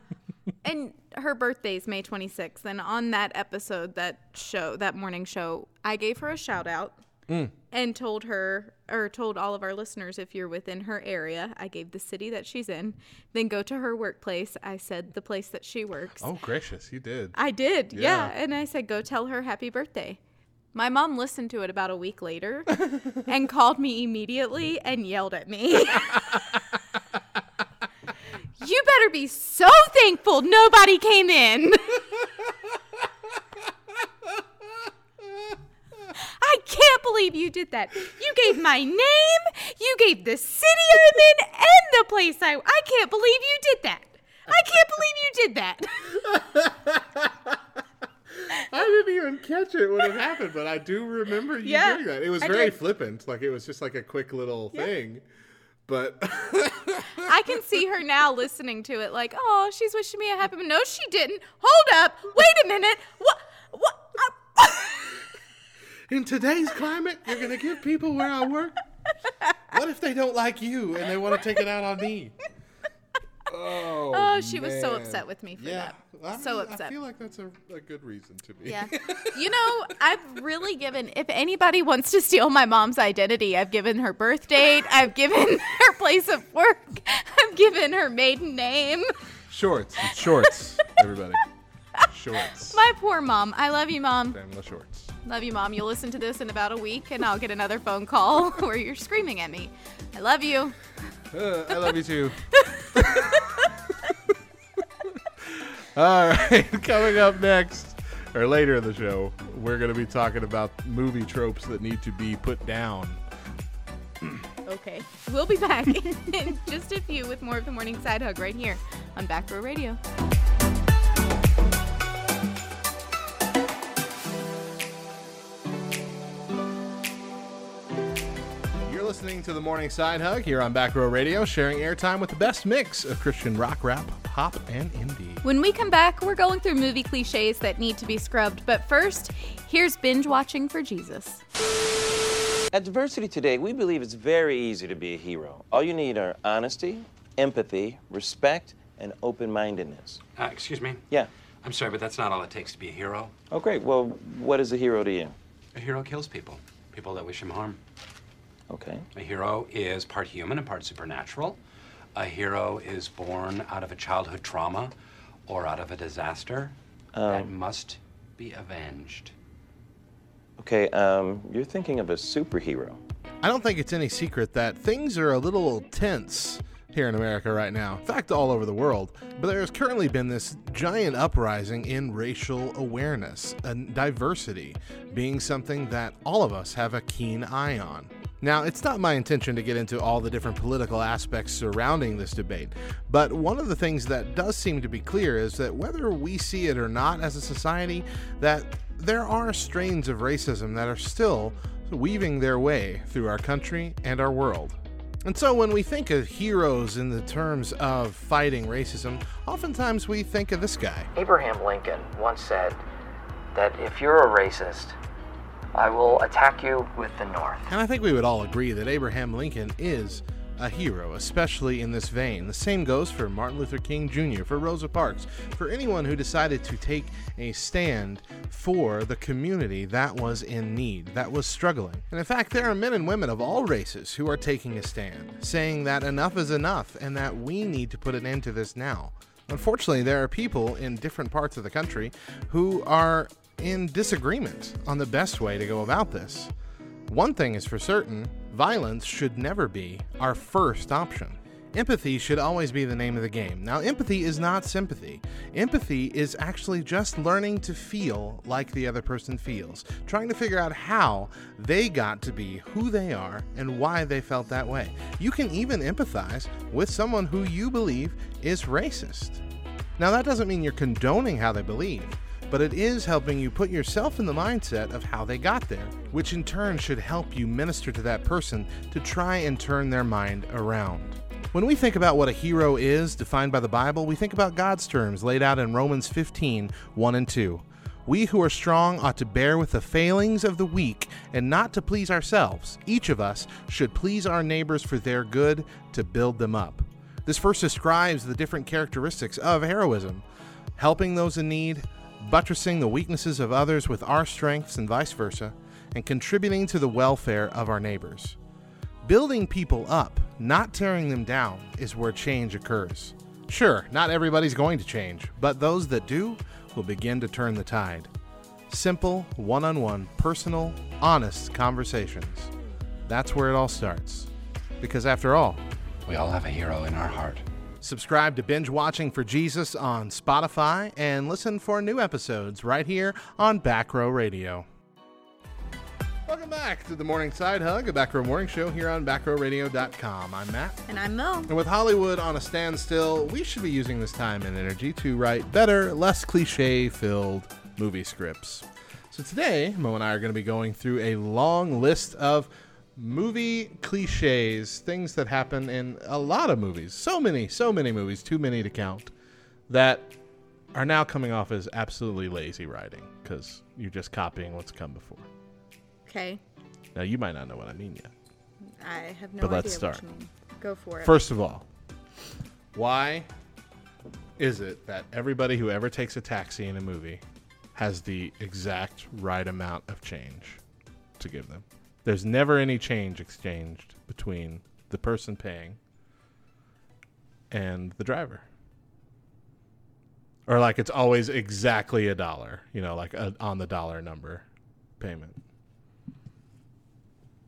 and her birthday's May 26th. And on that episode, that show, that morning show, I gave her a shout out Mm. and told her, or told all of our listeners, if you're within her area, I gave the city that she's in. Then go to her workplace. I said the place that she works. Oh, gracious. You did. I did, yeah. Yeah. And I said, go tell her happy birthday. My mom listened to it about a week later and called me immediately and yelled at me. you better be so thankful nobody came in. I can't believe you did that. You gave my name, you gave the city I'm in, and the place I. I can't believe you did that. I can't believe you did that. I didn't even catch it when it happened, but I do remember you Yeah, doing that. It was I very did. flippant, like it was just like a quick little thing. But I can see her now listening to it, like, oh, she's wishing me a happy. No, she didn't. Hold up. Wait a minute. What? What? uh, in today's climate, you're gonna give people where I work. What if they don't like you and they want to take it out on me? Oh, Oh, she was so upset with me for yeah, that. I So upset. I feel like that's a, a good reason to be. Yeah. You know, I've really given, if anybody wants to steal my mom's identity, I've given her birth date, I've given her place of work, I've given her maiden name. shorts, It's shorts, everybody. Shorts. My poor mom. I love you, mom. Pamela Shorts. Love you, mom. You'll listen to this in about a week, and I'll get another phone call where you're screaming at me. I love you. Uh, I love you too. All right, coming up next, or later in the show, we're going to be talking about movie tropes that need to be put down. Okay. We'll be back in just a few with more of the morning side hug right here on Back Row Radio. Listening to the Morning Side Hug here on Back Row Radio, sharing airtime with the best mix of Christian rock, rap, pop, and indie. When we come back, we're going through movie cliches that need to be scrubbed. But first, here's binge watching for Jesus. At Diversity Today, we believe it's very easy to be a hero. All you need are honesty, empathy, respect, and open mindedness. Uh, excuse me? Yeah. I'm sorry, but that's not all it takes to be a hero. Oh, great. Well, what is a hero to you? A hero kills people, people that wish him harm. Okay. A hero is part human and part supernatural. A hero is born out of a childhood trauma or out of a disaster that must be avenged. Okay, um, you're thinking of a superhero. I don't think it's any secret that things are a little tense here in America right now. In fact, all over the world. But there has currently been this giant uprising in racial awareness and diversity being something that all of us have a keen eye on. Now, it's not my intention to get into all the different political aspects surrounding this debate, but one of the things that does seem to be clear is that whether we see it or not as a society, that there are strains of racism that are still weaving their way through our country and our world. And so when we think of heroes in the terms of fighting racism, oftentimes we think of this guy. Abraham Lincoln once said that if you're a racist, I will attack you with the North. And I think we would all agree that Abraham Lincoln is a hero, especially in this vein. The same goes for Martin Luther King Jr., for Rosa Parks, for anyone who decided to take a stand for the community that was in need, that was struggling. And in fact, there are men and women of all races who are taking a stand, saying that enough is enough and that we need to put an end to this now. Unfortunately, there are people in different parts of the country who are in disagreement on the best way to go about this. One thing is for certain violence should never be our first option. Empathy should always be the name of the game. Now, empathy is not sympathy. Empathy is actually just learning to feel like the other person feels, trying to figure out how they got to be who they are and why they felt that way. You can even empathize with someone who you believe is racist. Now, that doesn't mean you're condoning how they believe, but it is helping you put yourself in the mindset of how they got there, which in turn should help you minister to that person to try and turn their mind around. When we think about what a hero is, defined by the Bible, we think about God's terms laid out in Romans 15 1 and 2. We who are strong ought to bear with the failings of the weak and not to please ourselves. Each of us should please our neighbors for their good to build them up. This verse describes the different characteristics of heroism helping those in need, buttressing the weaknesses of others with our strengths, and vice versa, and contributing to the welfare of our neighbors. Building people up, not tearing them down, is where change occurs. Sure, not everybody's going to change, but those that do will begin to turn the tide. Simple, one on one, personal, honest conversations. That's where it all starts. Because after all, We all have a hero in our heart. Subscribe to Binge Watching for Jesus on Spotify and listen for new episodes right here on Back Row Radio. Welcome back to the Morning Side Hug, a Back Row Morning Show here on backrowradio.com. I'm Matt. And I'm Mo. And with Hollywood on a standstill, we should be using this time and energy to write better, less cliche filled movie scripts. So today, Mo and I are going to be going through a long list of movie cliches, things that happen in a lot of movies. So many, so many movies, too many to count, that are now coming off as absolutely lazy writing because you're just copying what's come before. Okay. Now, you might not know what I mean yet. I have no But idea let's what start. Go for it. First of all, why is it that everybody who ever takes a taxi in a movie has the exact right amount of change to give them? There's never any change exchanged between the person paying and the driver. Or like it's always exactly a dollar, you know, like a on the dollar number payment.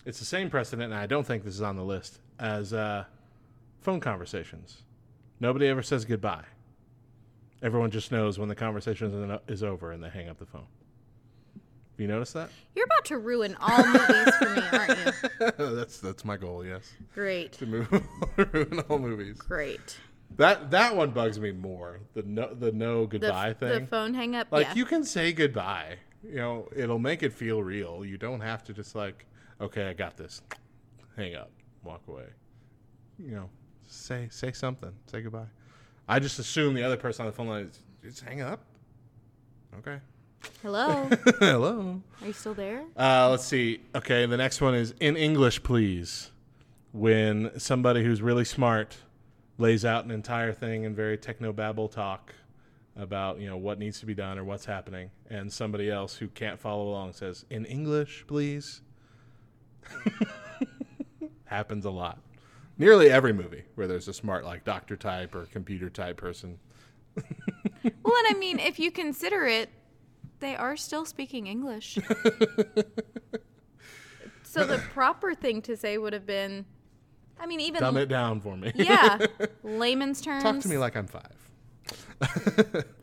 It's the same precedent, and I don't think this is on the list, as uh, phone conversations. Nobody ever says goodbye. Everyone just knows when the conversation is- is over and they hang up the phone. You noticed that? You're about to ruin all movies for me, aren't you? that's that's my goal. Yes, Great. to move ruin all movies. Great. That that one bugs me more. The no the no goodbye f- thing. the phone hang up. like yeah. you can say goodbye. You know, it'll make it feel real. You don't have to just like, okay, I got this. Hang up, walk away. You know, say say something. Say goodbye. I just assume the other person on the phone line is just hang up. Okay. Hello. Hello. Are you still there? Uh, let's see. Okay, the next one is in English, please. When somebody who's really smart lays out an entire thing in very technobabble talk about you know what needs to be done or what's happening, and somebody else who can't follow along says in English, please. Happens a lot. Nearly every movie where there's a smart like doctor type or computer type person. Well, and I mean, if you consider it, they are still speaking English. so the proper thing to say would have been, I mean, even Dumb it down for me. yeah, layman's terms. Talk to me like I'm five.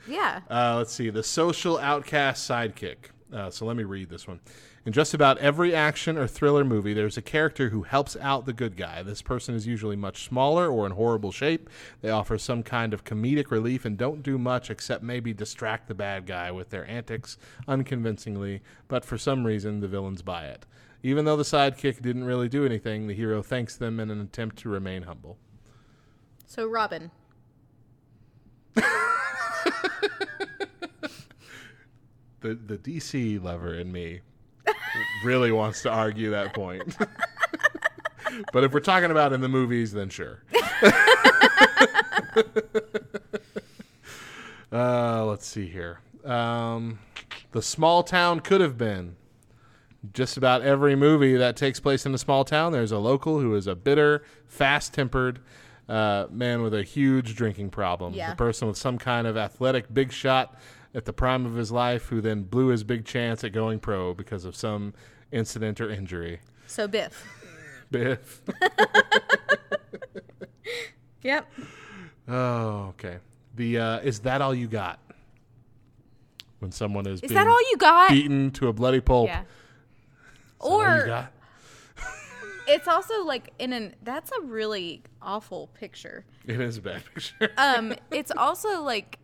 yeah. Uh, let's see. The social outcast sidekick. Uh, so let me read this one. In just about every action or thriller movie, there's a character who helps out the good guy. This person is usually much smaller or in horrible shape. They offer some kind of comedic relief and don't do much except maybe distract the bad guy with their antics unconvincingly, but for some reason, the villains buy it. Even though the sidekick didn't really do anything, the hero thanks them in an attempt to remain humble. So Robin. the the DC lover in me really wants to argue that point. but if we're talking about in the movies, then sure. uh, let's see here. Um, the small town could have been. Just about every movie that takes place in a small town, there's a local who is a bitter, fast-tempered uh, man with a huge drinking problem. Yeah. The person with some kind of athletic big shot at the prime of his life who then blew his big chance at going pro because of some incident or injury. So Biff. Biff. Yep. Oh, okay. The uh, is that all you got? When someone is Is being that all you got? beaten to a bloody pulp. Yeah. Is all you Or got? it's also like in an that's a really awful picture. it is a bad picture. Um, it's also like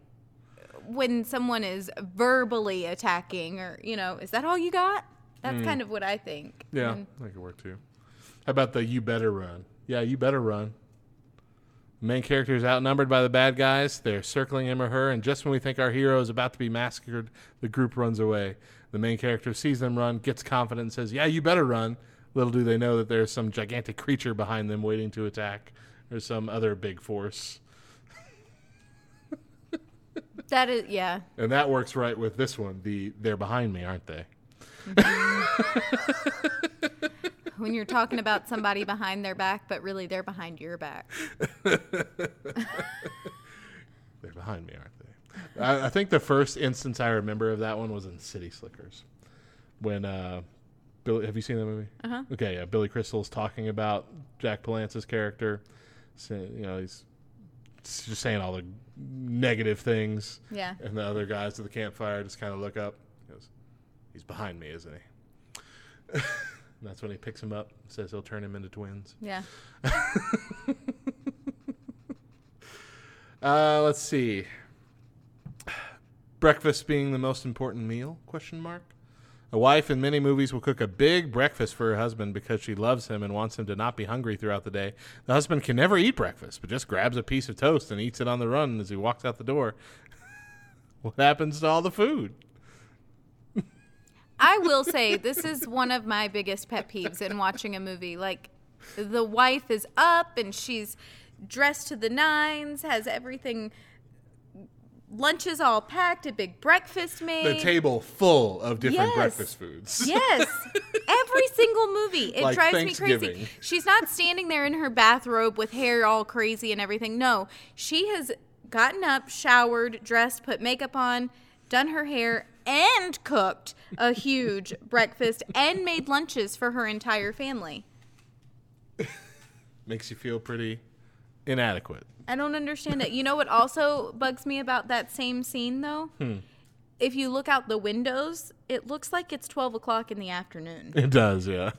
when someone is verbally attacking, or you know, is that all you got? That's mm. kind of what I think. Yeah, And that could work too. How about the you better run? Yeah, you better run. Main character is outnumbered by the bad guys. They're circling him or her, and just when we think our hero is about to be massacred, the group runs away. The main character sees them run, gets confident, and says, Yeah, you better run. Little do they know that there's some gigantic creature behind them waiting to attack, or some other big force. That is, yeah. And that works right with this one. The they're behind me, aren't they? When you're talking about somebody behind their back, but really they're behind your back. They're behind me, aren't they? I, I think the first instance I remember of that one was in City Slickers, when uh, Billy. Have you seen that movie? Uh huh. Okay, yeah. Billy Crystal's talking about Jack Palance's character. So, you know, he's just saying all the negative things. Yeah. And the other guys at the campfire just kind of look up. He goes, "He's behind me, isn't he?" and that's when he picks him up. Says he'll turn him into twins. Yeah. Uh, let's see. Breakfast being the most important meal? Question mark. A wife in many movies will cook a big breakfast for her husband because she loves him and wants him to not be hungry throughout the day. The husband can never eat breakfast, but just grabs a piece of toast and eats it on the run as he walks out the door. what happens to all the food? I will say this is one of my biggest pet peeves in watching a movie. Like the wife is up and she's dressed to the nines, has everything lunch is all packed, a big breakfast made. The table full of different Yes. breakfast foods. Yes. Every single movie. It Like drives me crazy. She's not standing there in her bathrobe with hair all crazy and everything. No. She has gotten up, showered, dressed, put makeup on, done her hair, and cooked a huge breakfast and made lunches for her entire family. Makes you feel pretty inadequate. I don't understand it. You know what also bugs me about that same scene, though? Hmm. If you look out the windows, it looks like it's 12 o'clock in the afternoon. It does, yeah.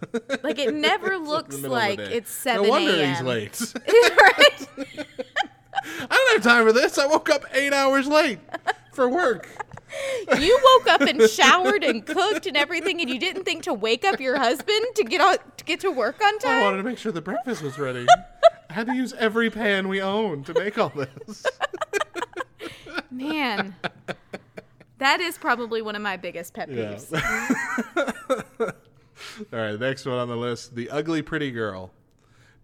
Like, it never looks middle of the like it's 7 No wonder he's late. right? I don't have time for this. I woke up eight hours late for work. You woke up and showered and cooked and everything, and you didn't think to wake up your husband to get out to get to work on time. I wanted to make sure the breakfast was ready. Had to use every pan we own to make all this. Man, that is probably one of my biggest pet Yeah. peeves. all right, next one on the list the ugly pretty girl.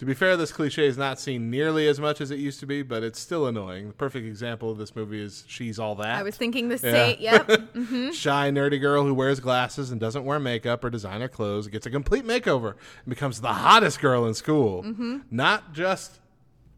To be fair, this cliche is not seen nearly as much as it used to be, but it's still annoying. The perfect example of this movie is She's All That. I was thinking the Yeah. same. Yep. hmm Shy, nerdy girl who wears glasses and doesn't wear makeup or designer clothes gets a complete makeover and becomes the hottest girl in school. Mm-hmm. Not just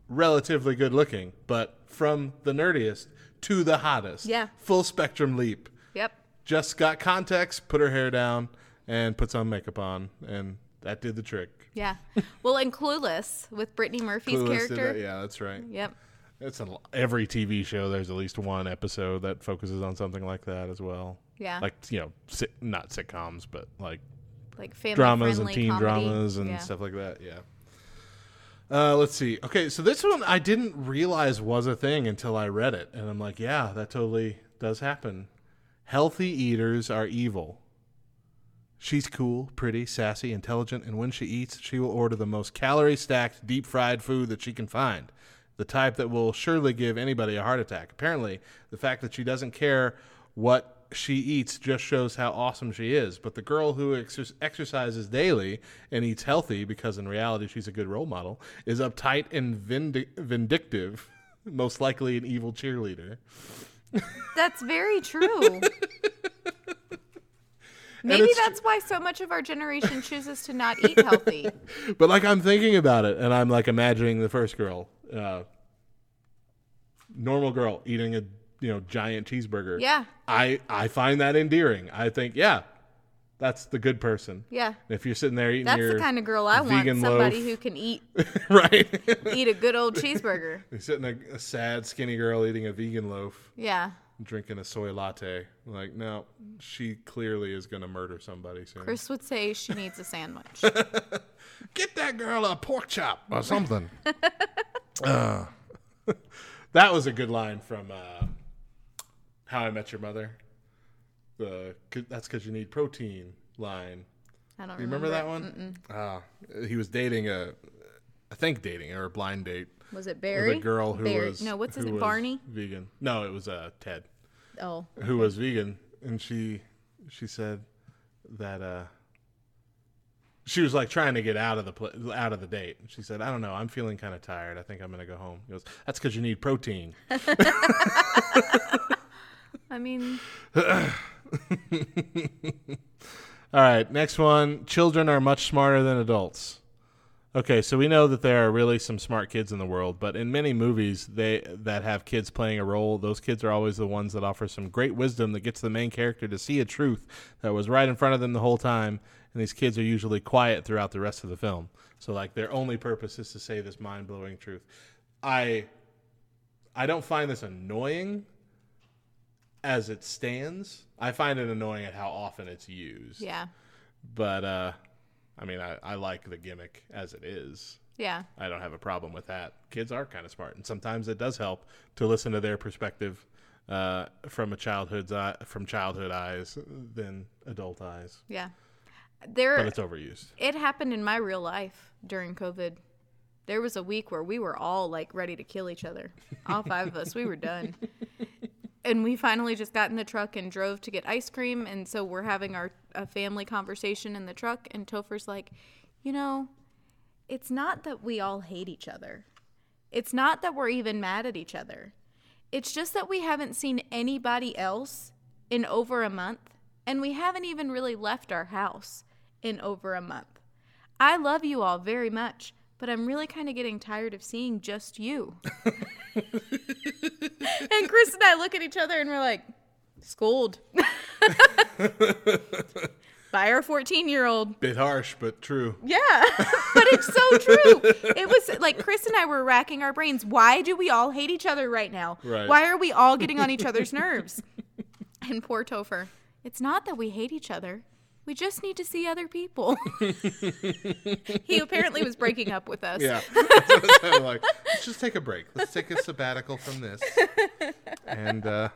relatively good looking, but from the nerdiest to the hottest. Yeah. Full spectrum leap. Yep. Just got context, put her hair down, and put some makeup on, and that did the trick. Yeah. Well, and Clueless with Brittany Murphy's Clueless character. that. Yeah, that's right. Yep. It's a, every TV show. There's at least one episode that focuses on something like that as well. Yeah. Like you know, sit, not sitcoms, but like Like family dramas and teen comedy. dramas and Yeah. stuff like that. Yeah. Uh, let's see. Okay, so this one I didn't realize was a thing until I read it, and I'm like, yeah, that totally does happen. Healthy eaters are evil. She's cool, pretty, sassy, intelligent, and when she eats, she will order the most calorie stacked, deep fried food that she can find. The type that will surely give anybody a heart attack. Apparently, the fact that she doesn't care what she eats just shows how awesome she is. But the girl who exer- exercises daily and eats healthy, because in reality she's a good role model, is uptight and vindi- vindictive, most likely an evil cheerleader. That's very true. Maybe that's why so much of our generation chooses to not eat healthy. But like I'm thinking about it, and I'm like imagining the first girl, uh, normal girl eating a you know giant cheeseburger. Yeah. I I find that endearing. I think yeah, that's the good person. Yeah. If you're sitting there eating That's the kind of girl I want. Somebody loaf. who can eat right, eat a good old cheeseburger. you're sitting a, a sad skinny girl eating a vegan loaf, Yeah. Drinking a soy latte. Like no, she clearly is gonna murder somebody soon. Chris would say she needs a sandwich. Get that girl a pork chop or something. Uh, that was a good line from uh, How I Met Your Mother. The that's because you need protein line. I don't You remember that one? Ah, he was dating a, I think dating or a blind date Was it with Barry? a girl who Barry. was No, what's his name? Barney? vegan. No, it was uh, Ted Oh. who was vegan, and she she said that uh she was like trying to get out of the pl- out of the date. She said, "I don't know, I'm feeling kind of tired. I think I'm gonna go home." He goes, "That's because you need protein." I mean, All right, next one. Children are much smarter than adults. Okay, so we know that there are really some smart kids in the world, but in many movies they that have kids playing a role, those kids are always the ones that offer some great wisdom that gets the main character to see a truth that was right in front of them the whole time, and these kids are usually quiet throughout the rest of the film. So like their only purpose is to say this mind-blowing truth. I I don't find this annoying as it stands. I find it annoying at how often it's used. Yeah. But uh I mean I, I like the gimmick as it is. Yeah. I don't have a problem with that. Kids are kind of smart, and sometimes it does help to listen to their perspective uh, from a childhood's eye, from childhood eyes than adult eyes. Yeah. There But it's overused. it happened in my real life during COVID. There was a week where we were all like ready to kill each other. All five of us, we were done. And we finally just got in the truck and drove to get ice cream. And so we're having our a family conversation in the truck. And Topher's like, you know, it's not that we all hate each other. It's not that we're even mad at each other. It's just that we haven't seen anybody else in over a month. And we haven't even really left our house in over a month. I love you all very much, but I'm really kind of getting tired of seeing just you. and Chris and I look at each other and we're like, schooled. By our 14 year old. Bit harsh, but true. Yeah, but it's so true. It was like Chris and I were racking our brains. Why do we all hate each other right now? Right. Why are we all getting on each other's nerves? And poor Topher, it's not that we hate each other. We just need to see other people. he apparently was breaking up with us. Yeah. It like. Let's just take a break. Let's take a sabbatical from this, and uh,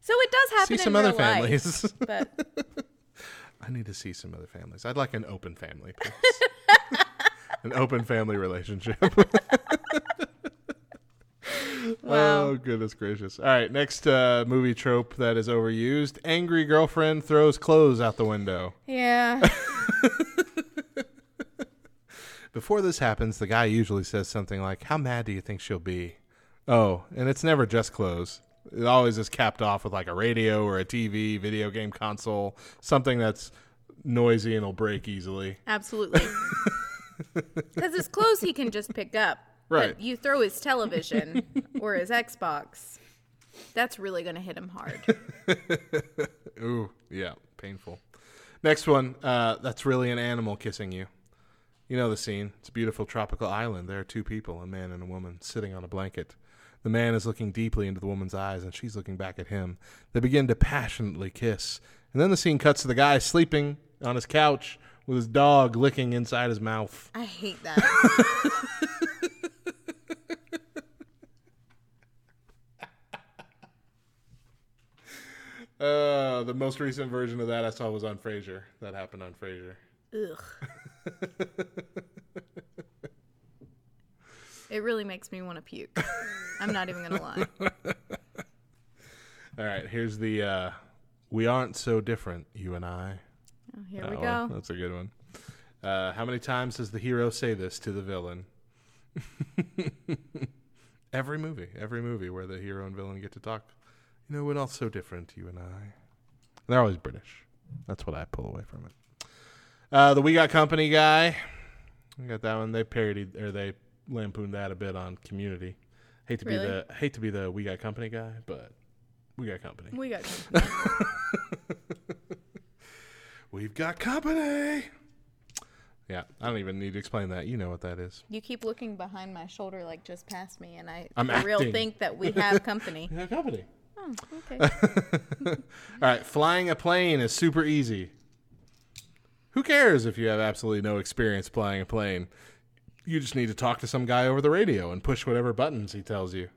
So it does happen see in some other life, families. but I need to see some other families. I'd like an open family, please. an open family relationship. Wow. Oh goodness gracious! All right, next uh, movie trope that is overused: angry girlfriend throws clothes out the window. yeah. Before this happens, the guy usually says something like, "How mad do you think she'll be?" Oh, and it's never just clothes. It always is capped off with like a radio or a TV, video game console, something that's noisy and will break easily. Absolutely. Because his clothes he can just pick up. Right. But you throw his television or his Xbox, that's really going to hit him hard. Ooh, yeah, painful. Next one, uh, that's really an animal kissing you. You know the scene. It's a beautiful tropical island. There are two people, a man and a woman, sitting on a blanket. The man is looking deeply into the woman's eyes, and she's looking back at him. They begin to passionately kiss. And then the scene cuts to the guy sleeping on his couch with his dog licking inside his mouth. I hate that. Uh, the most recent version of that I saw was on Frasier. That happened on Frasier. Ugh. it really makes me want to puke. I'm not even going to lie. All right, here's the uh, "We aren't so different, you and I." Oh, here That we one. go. That's a good one. Uh, how many times does the hero say this to the villain? every movie, every movie where the hero and villain get to talk. You know, we're not so different, you and I. They're always British. That's what I pull away from it. Uh, the We Got Company guy. We got that one. They parodied or they lampooned that a bit on Community. Hate to Really? be the hate to be the We Got Company guy, but we got company. We got We've got company. Yeah, I don't even need to explain that. You know what that is. You keep looking behind my shoulder like just past me, and I I'm real think that we have company. We have company. Oh, okay. All right, flying a plane is super easy. Who cares if you have absolutely no experience flying a plane? You just need to talk to some guy over the radio and push whatever buttons he tells you.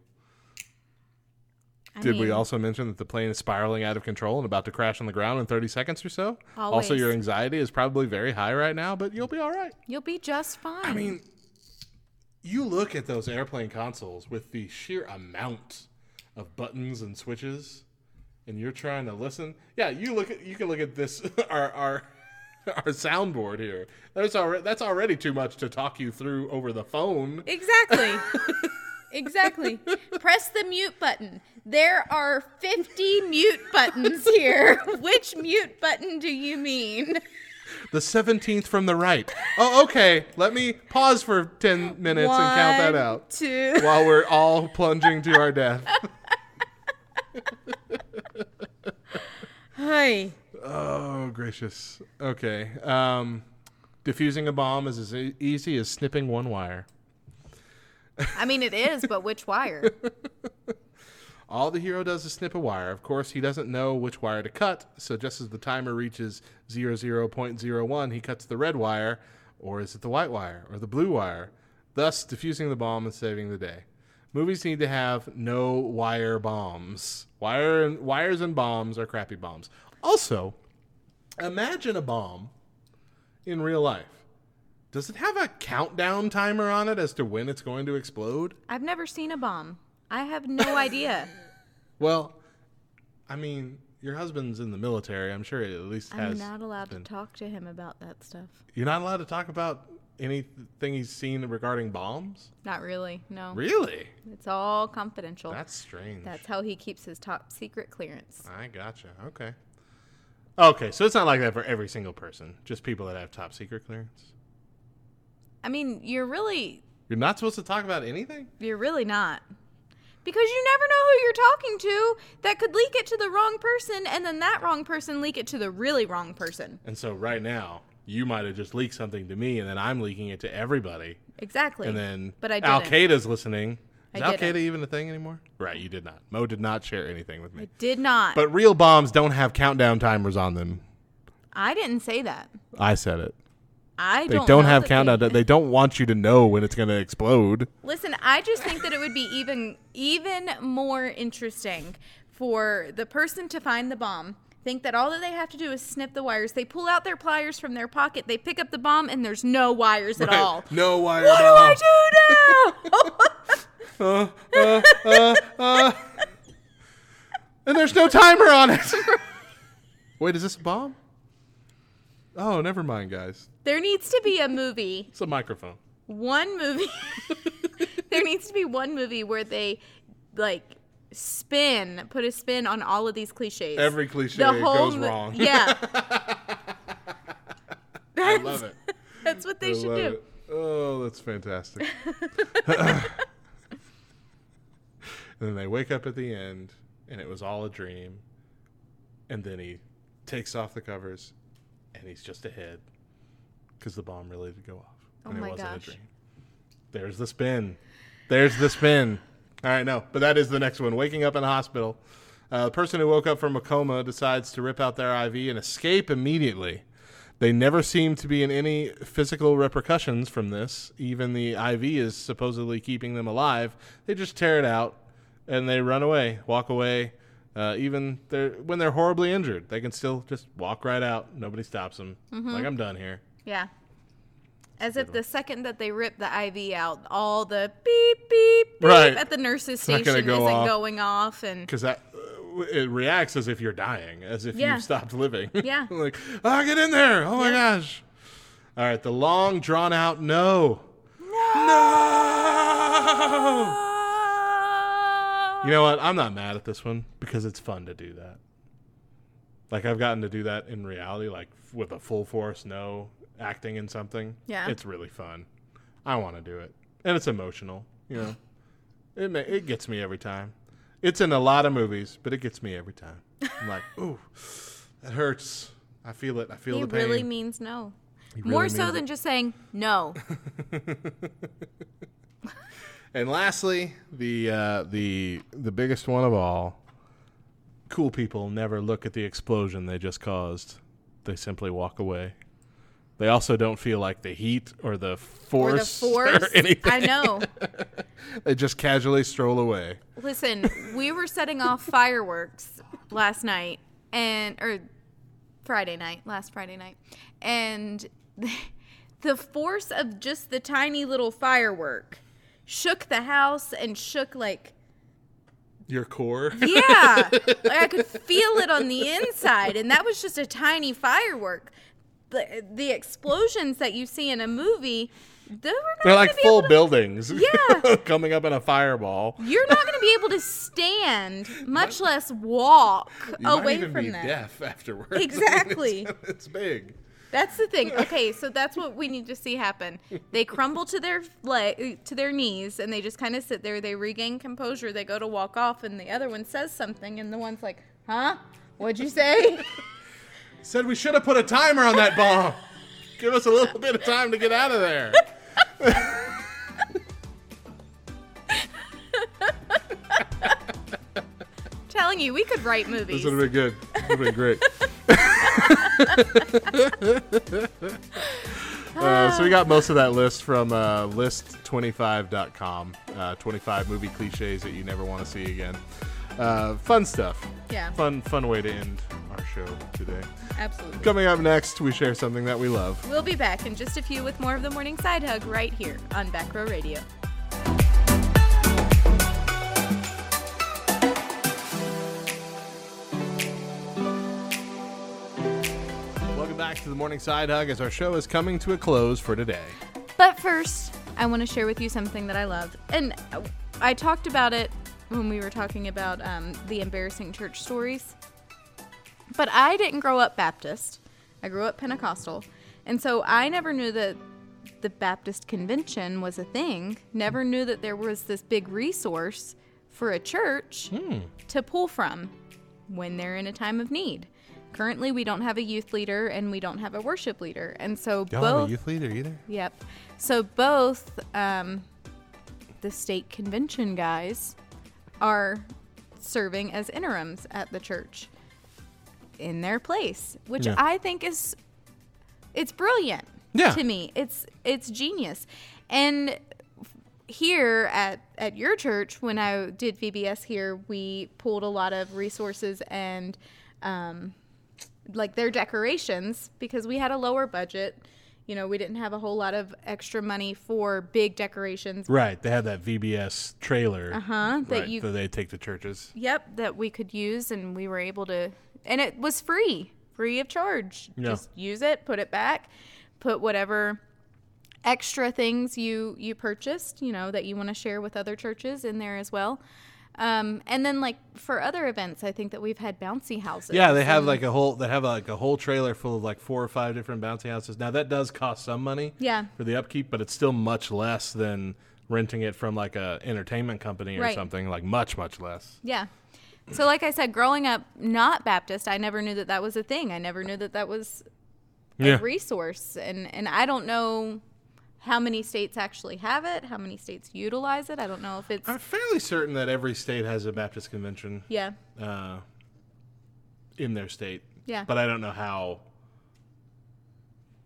I Did we also mention that the plane is spiraling out of control and about to crash on the ground in 30 seconds or so? Also, your anxiety is probably very high right now, but you'll be all right. You'll be just fine. I mean, you look at those airplane consoles with the sheer amount of buttons and switches, and you're trying to listen. Yeah, you look at you can look at this our our our soundboard here. That's already that's already too much to talk you through over the phone. Exactly. exactly. Press the mute button. There are 50 mute buttons here. Which mute button do you mean? The 17th from the right. Oh, okay. Let me pause for 10 minutes and count that out Two. while we're all plunging to our death. Hi. Oh, gracious. Okay. Um, diffusing a bomb is as easy as snipping one wire. I mean, it is, but which wire? All the hero does is snip a wire. Of course, he doesn't know which wire to cut, so just as the timer reaches 00.01, he cuts the red wire, or is it the white wire, or the blue wire, thus diffusing the bomb and saving the day. Movies need to have no wire bombs. Wire and wires and bombs are crappy bombs. Also, imagine a bomb in real life. Does it have a countdown timer on it as to when it's going to explode? I've never seen a bomb. I have no idea. Well, I mean, your husband's in the military. I'm sure it at least I'm has. not allowed to talk to him about that stuff. You're not allowed to talk about anything he's seen regarding bombs. Not really. No. Really? It's all confidential. That's strange. That's how he keeps his top secret clearance. I gotcha. Okay. Okay, so it's not like that for every single person. Just people that have top secret clearance. I mean, you're really You're not supposed to talk about anything. you're really not. Because you never know who you're talking to that could leak it to the wrong person and then that wrong person leak it to the really wrong person. And so right now, you might have just leaked something to me, and then I'm leaking it to everybody. Exactly. And then but I Al didn't. Qaeda's listening. Is Al. Qaeda even a thing anymore? Right, you did not. Mo did not share anything with me. I did not. But real bombs don't have countdown timers on them. I didn't say that. I said it. I They don't, don't, have countdown. They, They don't want you to know when it's going to explode. Listen, I just think that it would be even even more interesting for the person to find the bomb. Think that all that they have to do is snip the wires. They pull out their pliers from their pocket. They pick up the bomb, and there's no wires at all. No wires. What do. I do now? And there's no timer on it. Wait, is this a bomb? Oh, never mind, guys. there needs to be a movie, It's a microphone. one movie. there needs to be one movie where they like spin, put a spin on all of these cliches. Every cliche The whole goes wrong. Yeah. I love it. That's what they I should do. it. Oh, that's fantastic. and then they wake up at the end, and it was all a dream. And then he takes off the covers, and he's just ahead because the bomb really did go off. Oh and my it wasn't gosh. a dream. There's the spin. There's the spin. All right, no, but that is the next one. Waking up in a hospital. Uh, the person who woke up from a coma decides to rip out their IV and escape immediately. They never seem to be in any physical repercussions from this. Even the IV is supposedly keeping them alive. They just tear it out and they run away, walk away. Uh, even they're, when they're horribly injured, they can still just walk right out. Nobody stops them. Mm-hmm. Like I'm done here. Yeah. As if the second that they rip the IV out, all the beep beep beep Right. at the nurse's station gonna isn't off. going off, and because that uh, it reacts as if you're dying, as if Yeah. you've stopped living. Yeah. like, ah, get in there! Oh my Yeah. gosh! All right, the long drawn out no, no. You know what? I'm not mad at this one because it's fun to do that. Like I've gotten to do that in reality, like with a full force no acting in something. Yeah. it's really fun. I want to do it, and it's emotional. You know, it ma- it gets me every time. It's in a lot of movies, but it gets me every time. I'm like, ooh, that hurts. I feel it. I feel he the pain. It really means no. really More so than it. just saying no. And lastly, the uh, the the biggest one of all. Cool people never look at the explosion they just caused. They simply walk away. They also don't feel like the heat or the or force the force. anything. I know. They just casually stroll away. Listen, we were setting off fireworks last night and or Friday night, last Friday night. And the, the force of just the tiny little firework shook the house and shook like Your core. yeah, like I could feel it on the inside and that was just a tiny firework. The, the explosions that you see in a movie, they were not They're like be full able to- buildings. Yeah. coming up in a fireball. You're not going to be able to stand, much less walk away from be that. deaf afterwards. Exactly. it's, it's big. That's the thing. Okay, so that's what we need to see happen. They crumble to their leg, to their knees, and they just kind of sit there. They regain composure. They go to walk off, and the other one says something, and the one's like, "Huh? What'd you say?" Said we should have put a timer on that bomb. Give us a little bit of time to get out of there. Telling you, we could write movies. This would have been good. Would have been great. uh, so we got most of that list from uh, list25.com. Uh, 25 movie cliches that you never want to see again. Uh, fun stuff. Yeah. Fun, fun way to end our show today. Absolutely. Coming up next, we share something that we love. We'll be back in just a few with more of the morning side hug right here on Back Row Radio. Welcome back to the Morning Side Hug as our show is coming to a close for today. But first, I want to share with you something that I love. And I talked about it when we were talking about um, the embarrassing church stories. But I didn't grow up Baptist, I grew up Pentecostal. And so I never knew that the Baptist convention was a thing, never knew that there was this big resource for a church to pull from when they're in a time of need. Currently, we don't have a youth leader and we don't have a worship leader. And so Y'all both have a youth leader either? Yep. So both um, the state convention guys are serving as interims at the church in their place, which Yeah. I think is it's brilliant Yeah. to me. It's it's genius. And here at at your church when I did VBS here, we pulled a lot of resources and um, like their decorations because we had a lower budget. You know, we didn't have a whole lot of extra money for big decorations. Right. They had that VBS trailer. Uh-huh, that right, you- that they take to churches. Yep, that we could use and we were able to and it was free, free of charge. Yeah. Just use it, put it back, put whatever extra things you you purchased, you know, that you want to share with other churches in there as well. Um, and then like for other events, I think that we've had bouncy houses. Yeah, they have like a whole they have like a whole trailer full of like four or five different bouncy houses. Now that does cost some money. Yeah. For the upkeep, but it's still much less than renting it from like a entertainment company or Right. something. Like much much less. Yeah. So, like I said, growing up not Baptist, I never knew that that was a thing. I never knew that that was a Yeah. resource, and and I don't know how many states actually have it, how many states utilize it. I don't know if it's I'm fairly certain that every state has a Baptist convention yeah, uh, in their state. Yeah. But I don't know how.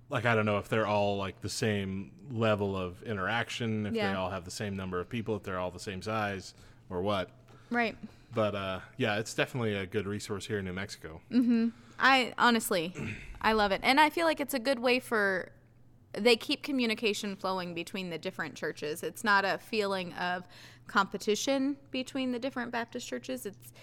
Like I don't know if they're all like the same level of interaction, if they all have the same number of people, if they're all the same size, or what. right. But uh, yeah, it's definitely a good resource here in New Mexico. I honestly, I love it, and I feel like it's a good way for. They keep communication flowing between the different churches. It's not a feeling of competition between the different Baptist churches. It's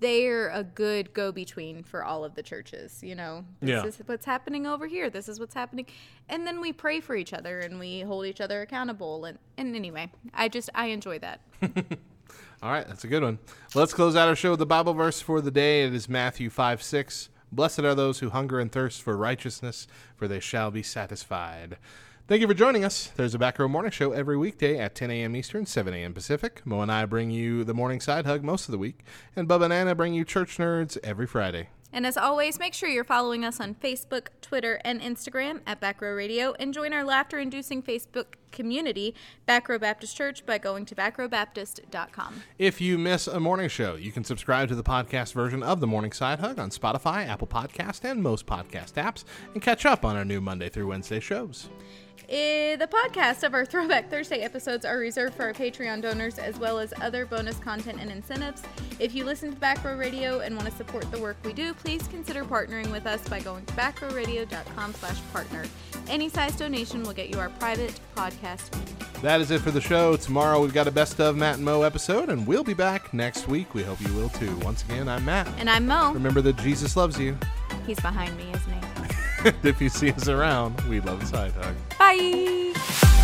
they're a good go between for all of the churches. You know, this Yeah. is what's happening over here. This is what's happening, and then we pray for each other and we hold each other accountable. And and anyway, I just I enjoy that. All right, that's a good one. Let's close out our show with the Bible verse for the day. It is Matthew 5 6. Blessed are those who hunger and thirst for righteousness, for they shall be satisfied. Thank you for joining us. There's a Back Row Morning Show every weekday at 10 a.m. Eastern, 7 a.m. Pacific. Mo and I bring you the morning side hug most of the week, and Bubba and Anna bring you church nerds every Friday. And as always, make sure you're following us on Facebook, Twitter, and Instagram at Back Row Radio and join our laughter inducing Facebook community, Back Row Baptist Church, by going to backrowbaptist.com. If you miss a morning show, you can subscribe to the podcast version of the Morning Side Hug on Spotify, Apple Podcast, and most podcast apps, and catch up on our new Monday through Wednesday shows. Eh, the podcast of our Throwback Thursday episodes are reserved for our Patreon donors as well as other bonus content and incentives. If you listen to Back Row Radio and want to support the work we do, please consider partnering with us by going to backrowradio.com slash partner. Any size donation will get you our private podcast feed. That is it for the show. Tomorrow we've got a best of Matt and Mo episode, and we'll be back next week. We hope you will too. Once again, I'm Matt. And I'm Mo. Remember that Jesus loves you. He's behind me, isn't he? if you see us around, we love the side hug. Bye!